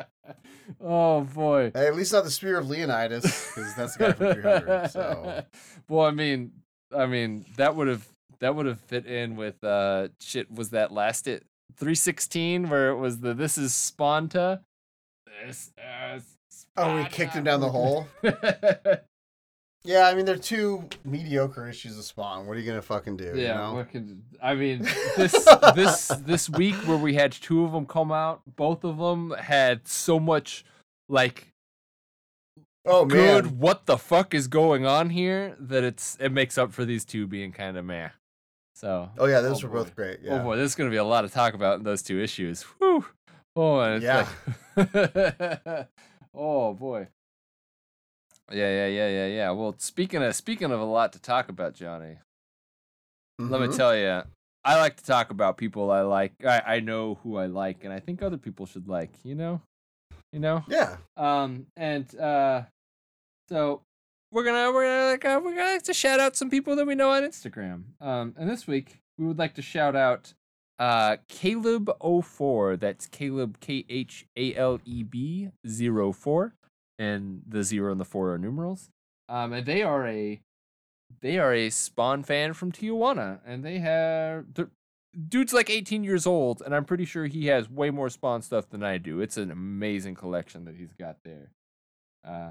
[LAUGHS] oh boy. Hey, at least not the Spear of Leonidas, because that's the guy from 300. So [LAUGHS] well, I mean, I mean that would have that would have fit in with uh shit. Was that last it 316 where it was the this is Sponta? This is oh, we kicked him down the hole. [LAUGHS] Yeah, I mean they're two mediocre issues of Spawn. What are you gonna fucking do? yeah, you know? what can, I mean this [LAUGHS] this this week where we had two of them come out, both of them had so much like oh man, what the fuck is going on here that it's it makes up for these two being kind of meh. So Oh yeah, those Oh, were boy. both great. oh Yeah. boy, there's gonna be a lot to talk about in those two issues. Whew. Oh, and it's Yeah. like [LAUGHS] oh boy. Yeah, yeah, yeah, yeah, yeah. Well, speaking of speaking of a lot to talk about, Johnny, let me Mhm. tell you, I like to talk about people I like. I, I know who I like, and I think other people should like. You know, you know. Yeah. Um, and uh, so we're gonna we're gonna like uh, we're gonna like to shout out some people that we know on Instagram. Um, and this week we would like to shout out uh Khaleb04. That's Khaleb K H A L E B zero four, and the zero and the four are numerals. Um, and they are a they are a Spawn fan from Tijuana, and they have dude's like 18 years old, and I'm pretty sure he has way more Spawn stuff than I do. It's an amazing collection that he's got there. Uh,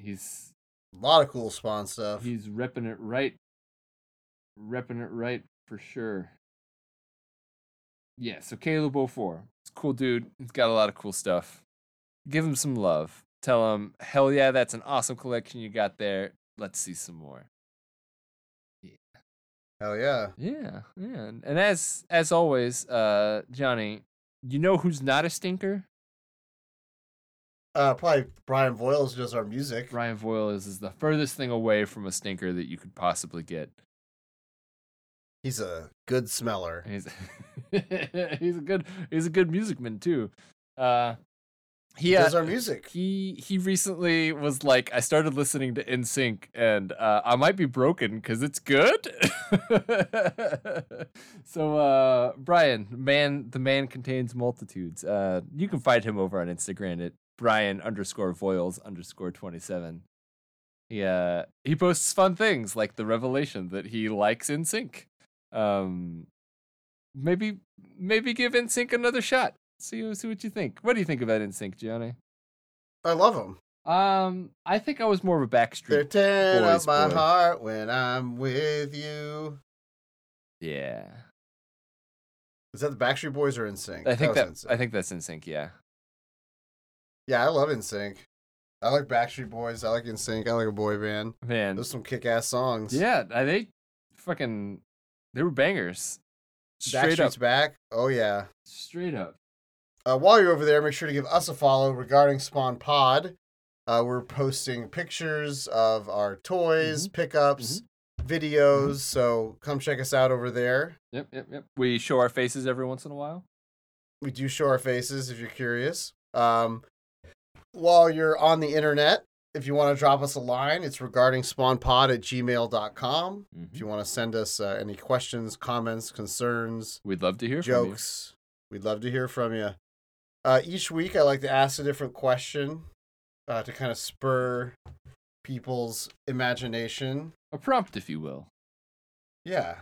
he's A lot of cool Spawn stuff. he's repping it right, repping it right for sure. Yeah, so Khaleb 04. He's a cool dude. He's got a lot of cool stuff. Give him some love. Tell him, hell yeah, that's an awesome collection you got there. Let's see some more. Yeah. Hell yeah. Yeah, yeah. And, and as as always, uh, Johnny, you know who's not a stinker? Uh, probably Bryan Voyles does our music. Bryan Voyle is, is the furthest thing away from a stinker that you could possibly get. He's a good smeller. He's [LAUGHS] he's a good he's a good musicman too. Uh, he He does uh, our music. he he recently was like, I started listening to NSYNC and uh, I might be broken because it's good. [LAUGHS] so uh, Bryan, man, the man contains multitudes. Uh, you can find him over on Instagram at Bryan underscore Voyles underscore twenty seven. He he posts fun things like the revelation that he likes NSYNC. Um, maybe maybe give NSYNC another shot. See see what you think. What do you think about NSYNC, Johnny? I love him. Um, I think I was more of a Backstreet. They're tearing up my boy. heart when I'm with you. Yeah, Is that the Backstreet Boys or NSYNC? I think that, was I think that's in sync. Yeah, Yeah, I love NSYNC. I like Backstreet Boys. I like NSYNC. I like a boy band. man. Those some kick-ass songs. Yeah, they fucking they were bangers. Straight up, back. Oh yeah. straight up. Uh, while you're over there, make sure to give us a follow regarding Spawn Pod. Uh, we're posting pictures of our toys, pickups, videos. So come check us out over there. Yep, yep, yep. We show our faces every once in a while. We do show our faces if you're curious. Um, while you're on the internet, if you want to drop us a line, it's regarding spawnpod at gmail.com. If you want to send us uh, any questions, comments, concerns, We'd love to hear from you. jokes, we'd love to hear from you. Uh, each week, I like to ask a different question uh, to kind of spur people's imagination. A prompt, if you will. Yeah.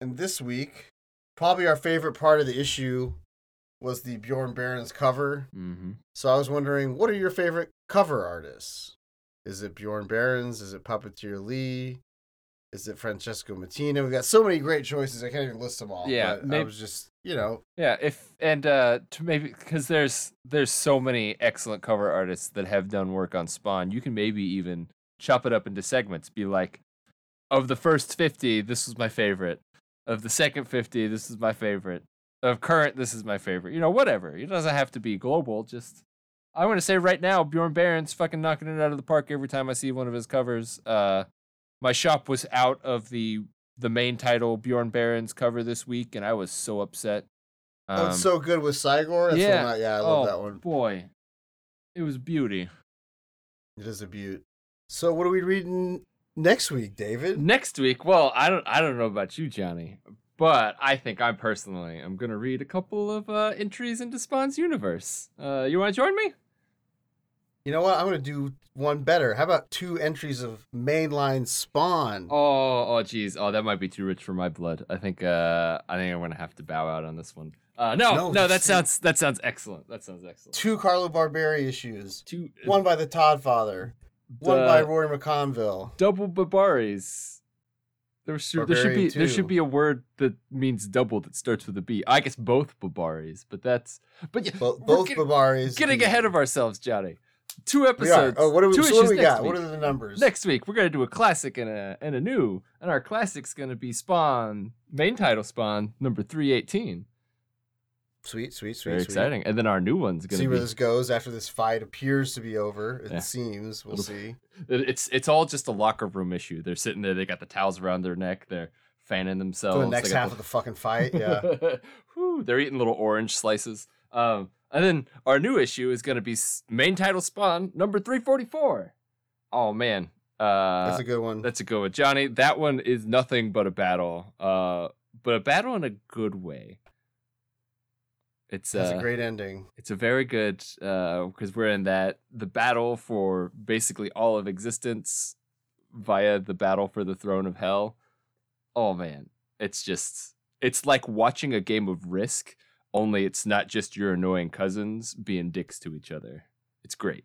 And this week, probably our favorite part of the issue was the Bjorn Barends cover. Mm-hmm. So I was wondering, what are your favorite cover artists? Is it Bjorn Barends? Is it Puppeteer Lee? Is it Francesco Mattina? We got so many great choices. I can't even list them all. Yeah, but I maybe- was just, you know, Yeah, if and uh to maybe because there's there's so many excellent cover artists that have done work on Spawn. You can maybe even chop it up into segments. Be like, of the first fifty, this was my favorite. Of the second fifty, this is my favorite. Of current, this is my favorite. You know, whatever. It doesn't have to be global. Just I want to say right now, Bjorn Barends' fucking knocking it out of the park every time I see one of his covers. Uh, my shop was out of the the main title Bjorn Barends' cover this week, and I was so upset. oh, it's Um, so good with Sigor. That's yeah. I, yeah, I love oh, that one. Boy, it was beauty. It is a beaut. So what are we reading next week, David? Next week, well, I don't I don't know about you, Johnny, But I think I personally am gonna read a couple of uh, entries into Spawn's universe. Uh, you want to join me? You know what? I'm gonna do one better. How about two entries of mainline Spawn? Oh, oh, geez. Oh, that might be too rich for my blood. I think, uh, I think I'm gonna have to bow out on this one. Uh, no, No, no, that sounds that sounds excellent. That sounds excellent. Two Carlo Barberi issues. Two, One by the Todd Father. One by Rory McConville. double Barberis. There should, there should be Barbarian there should be a word that means double that starts with a B. I guess both Barberis, but that's but yeah, Bo- both Barberis. getting ahead of ourselves, Johnny. Two oh, episodes. Oh, what do we, two so what we got? week. What are the numbers? Next week we're gonna do a classic and a and a new, and our classic's gonna be Spawn main title Spawn number three eighteen. Sweet, sweet, sweet, Very sweet. exciting, and then our new one's gonna See be where this goes after this fight appears to be over. It Yeah. seems. We'll see. [LAUGHS] it's it's all just a locker room issue. They're sitting there, they got the towels around their neck, they're fanning themselves. For the next half of the fucking fight. Yeah. [LAUGHS] Whew, they're eating little orange slices. Um, and then our new issue is going to be main title Spawn number 344. Oh, man. Uh, That's a good one. that's a good one. Johnny, that one is nothing but a battle. Uh, but a battle in a good way. It's That's uh, a great ending. it's a very good because we're in that the battle for basically all of existence via the battle for the throne of hell. Oh man, it's just it's like watching a game of Risk, only it's not just your annoying cousins being dicks to each other. It's great.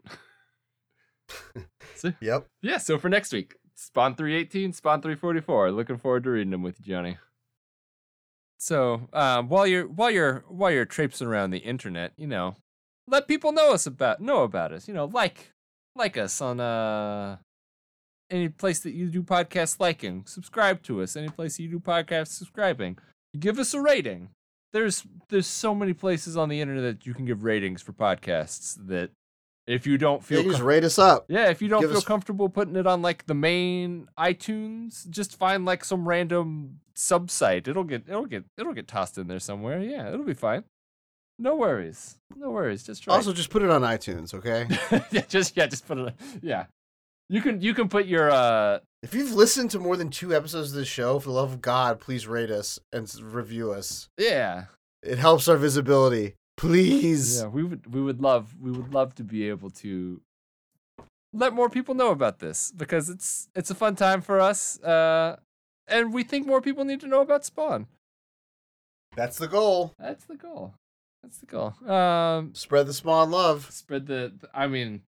so, [LAUGHS] Yep. yeah, so for next week, Spawn 318, Spawn 344. Looking forward to reading them with you, Johnny. So, um, while you're while you're while you're traipsing around the internet, you know, let people know us about know about us. You know, like like us on uh any place that you do podcast liking. Subscribe to us any place you do podcast subscribing. Give us a rating. There's there's so many places on the internet that you can give ratings for podcasts that if you don't feel you just com- rate us up. yeah, if you don't Give feel us- comfortable putting it on like the main iTunes, just find like some random sub site. It'll get it'll get it'll get tossed in there somewhere. Yeah, it'll be fine. No worries. No worries. Just try. Also, just put it on iTunes, okay? [LAUGHS] yeah, just yeah, just put it. On, Yeah, you can you can put your uh if you've listened to more than two episodes of this show, for the love of God, please rate us and review us. yeah It helps our visibility. Please. yeah we would we would love we would love to be able to let more people know about this because it's it's a fun time for us uh and we think more people need to know about spawn That's the goal. That's the goal. That's the goal. Um, Spread the spawn love. spread the. I mean,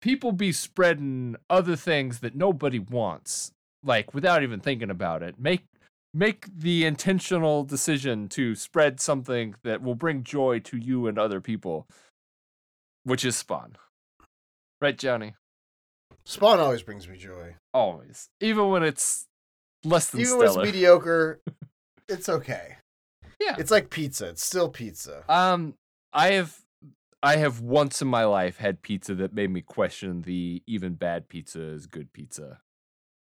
people be spreading other things that nobody wants, like without even thinking about it. Make make the intentional decision to spread something that will bring joy to you and other people, which is Spawn. Right, Johnny? Spawn always brings me joy. Always, even when it's less than Even stellar. mediocre, [LAUGHS] it's okay. Yeah. It's like pizza. It's still pizza. Um, I have, I have once in my life had pizza that made me question the even bad pizza is good pizza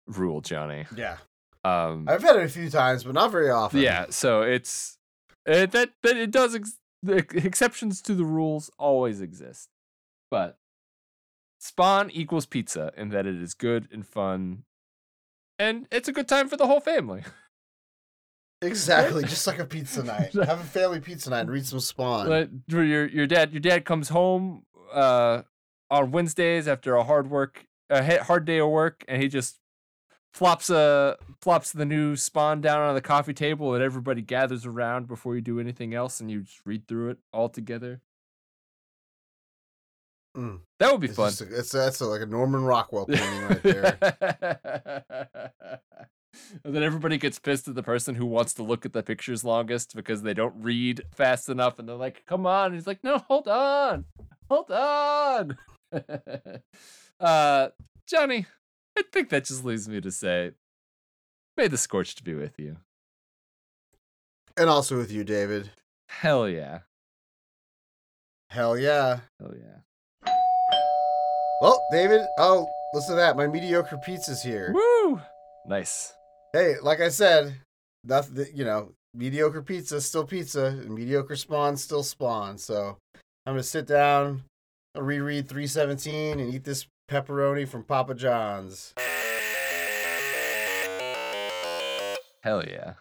rule, Johnny. Yeah. Um, I've had it a few times, but not very often. yeah. So it's it, that that it does ex- the exceptions to the rules always exist, but Spawn equals pizza in that it is good and fun, and it's a good time for the whole family. [LAUGHS] Exactly. Just like a pizza [LAUGHS] night. Have a family pizza night and read some Spawn. Like, your your dad your dad comes home uh on Wednesdays after a hard work a hard day of work and he just flops a flops the new spawn down on the coffee table and everybody gathers around before you do anything else and you just read through it all together. Mm. That would be It's fun. a- it's that's a, like a Norman Rockwell painting right there. [LAUGHS] and then everybody gets pissed at the person who wants to look at the pictures longest because they don't read fast enough and they're like, come on. And he's like, no, hold on. Hold on. [LAUGHS] uh, Johnny, I think that just leaves me to say, may the scorched be with you. And also with you, David. Hell yeah. Hell yeah. Hell yeah. Well, David, oh, listen to that. My mediocre pizza's here. Woo! Nice. Hey, like I said, nothing. You know, mediocre pizza is still pizza, and mediocre spawn still spawn. So I'm gonna sit down, I'll reread 317, and eat this pepperoni from Papa John's. Hell yeah.